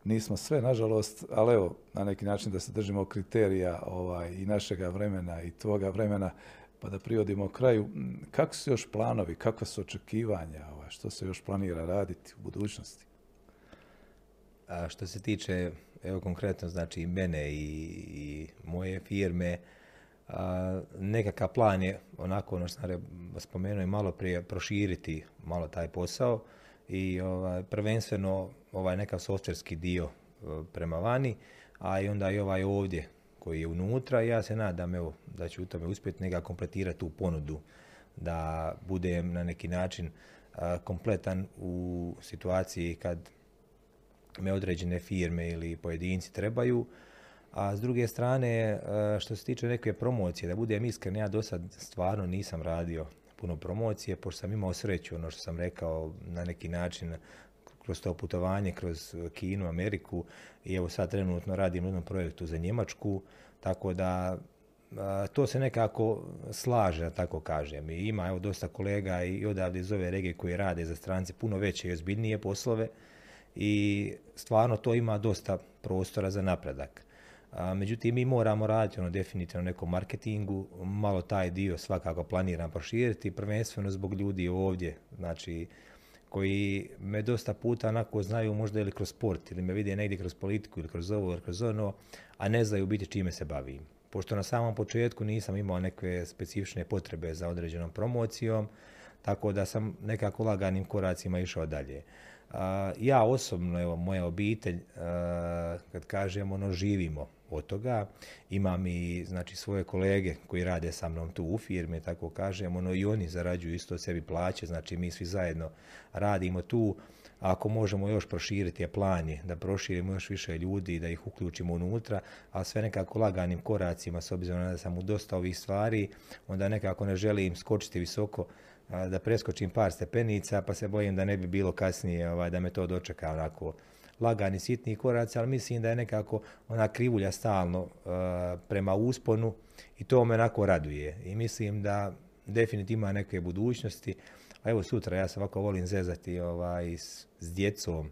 Speaker 1: nismo sve, nažalost, ali evo, na neki način da se držimo kriterija ovaj, i našega vremena i tvoga vremena, pa da privodimo kraju. Kako su još planovi, kakva su očekivanja, ovaj, što se još planira raditi u budućnosti?
Speaker 2: A što se tiče, evo konkretno, znači mene i, i moje firme, a, nekakav plan je, onako ono što sam spomenuo i malo prije, proširiti malo taj posao i ovaj, prvenstveno ovaj nekav softverski dio e, prema vani, a i onda i ovaj ovdje koji je unutra. Ja se nadam evo, da ću u tome uspjeti nekako kompletirati tu ponudu, da budem na neki način e, kompletan u situaciji kad me određene firme ili pojedinci trebaju. A s druge strane, e, što se tiče neke promocije, da budem iskren, ja do sad stvarno nisam radio puno promocije, pošto sam imao sreću, ono što sam rekao, na neki način kroz to putovanje, kroz Kinu, Ameriku i evo sad trenutno radim u jednom projektu za Njemačku, tako da to se nekako slaže, da tako kažem. I ima evo dosta kolega i odavde iz ove regije koji rade za strance puno veće i ozbiljnije poslove i stvarno to ima dosta prostora za napredak. A, međutim, mi moramo raditi ono definitivno nekom marketingu, malo taj dio svakako planiram proširiti, prvenstveno zbog ljudi ovdje, znači koji me dosta puta onako znaju možda ili kroz sport ili me vide negdje kroz politiku ili kroz ovo ili kroz ono, a ne znaju biti čime se bavim. Pošto na samom početku nisam imao neke specifične potrebe za određenom promocijom, tako da sam nekako laganim koracima išao dalje. Ja osobno, evo, moja obitelj, kad kažemo, ono, živimo od toga. Imam i znači, svoje kolege koji rade sa mnom tu u firmi, tako kažem, ono, i oni zarađuju isto sebi plaće, znači mi svi zajedno radimo tu. ako možemo još proširiti je plan je da proširimo još više ljudi, da ih uključimo unutra, a sve nekako laganim koracima, s obzirom da sam u dosta ovih stvari, onda nekako ne želim skočiti visoko, da preskočim par stepenica, pa se bojim da ne bi bilo kasnije ovaj, da me to dočeka onako lagani, sitni koraci, ali mislim da je nekako ona krivulja stalno prema usponu i to me onako raduje. I mislim da definitivno ima neke budućnosti. A evo sutra ja se ovako volim zezati ovaj, s, s djecom.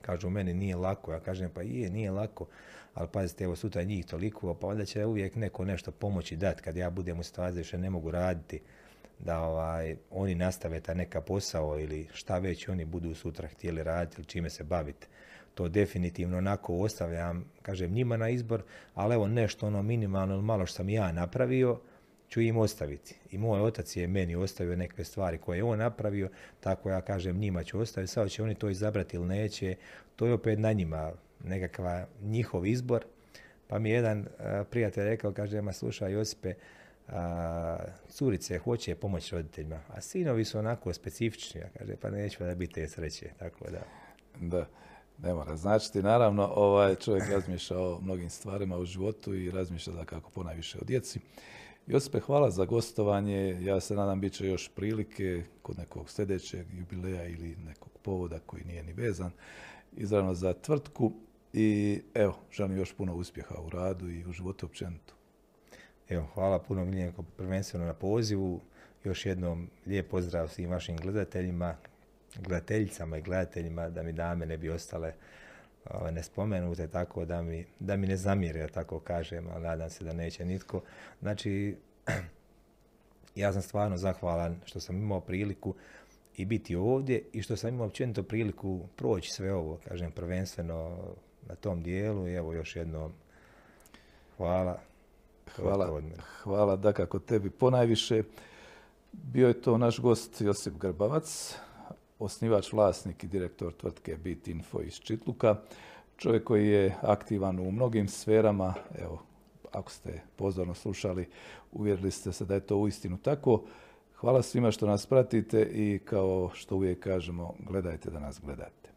Speaker 2: Kažu meni nije lako, ja kažem pa je, nije lako, ali pazite, evo sutra njih toliko, pa onda će uvijek neko nešto pomoći dati kad ja budem u situaciji što ne mogu raditi da ovaj, oni nastave ta neka posao ili šta već oni budu sutra htjeli raditi ili čime se baviti. To definitivno onako ostavljam, kažem, njima na izbor, ali evo nešto ono minimalno ili malo što sam ja napravio, ću im ostaviti. I moj otac je meni ostavio neke stvari koje je on napravio, tako ja kažem njima ću ostaviti. Sad će oni to izabrati ili neće, to je opet na njima nekakva njihov izbor. Pa mi je jedan prijatelj rekao, kaže, ma slušaj Josipe, a, curice hoće pomoć roditeljima, a sinovi su onako specifični, ja kaže, pa neću da biti sreće, tako da.
Speaker 1: Da, ne mora značiti. Naravno, ovaj čovjek razmišlja o mnogim stvarima u životu i razmišlja da kako ponajviše o djeci. Josipe, hvala za gostovanje. Ja se nadam bit će još prilike kod nekog sljedećeg jubileja ili nekog povoda koji nije ni vezan izravno za tvrtku. I evo, želim još puno uspjeha u radu i u životu općenito.
Speaker 2: Evo, hvala puno Miljenko prvenstveno na pozivu. Još jednom lijep pozdrav svim vašim gledateljima, gledateljicama i gledateljima da mi dame ne bi ostale ovaj, nespomenute, tako da mi, da mi ne zamire, da tako kažem, ali nadam se da neće nitko. Znači, ja sam stvarno zahvalan što sam imao priliku i biti ovdje i što sam imao općenito priliku proći sve ovo, kažem, prvenstveno na tom dijelu i evo još jednom hvala.
Speaker 1: Hvala, hvala da kako tebi ponajviše. Bio je to naš gost Josip Grbavac, osnivač, vlasnik i direktor tvrtke Bit Info iz Čitluka. Čovjek koji je aktivan u mnogim sferama, evo, ako ste pozorno slušali, uvjerili ste se da je to uistinu tako. Hvala svima što nas pratite i kao što uvijek kažemo, gledajte da nas gledate.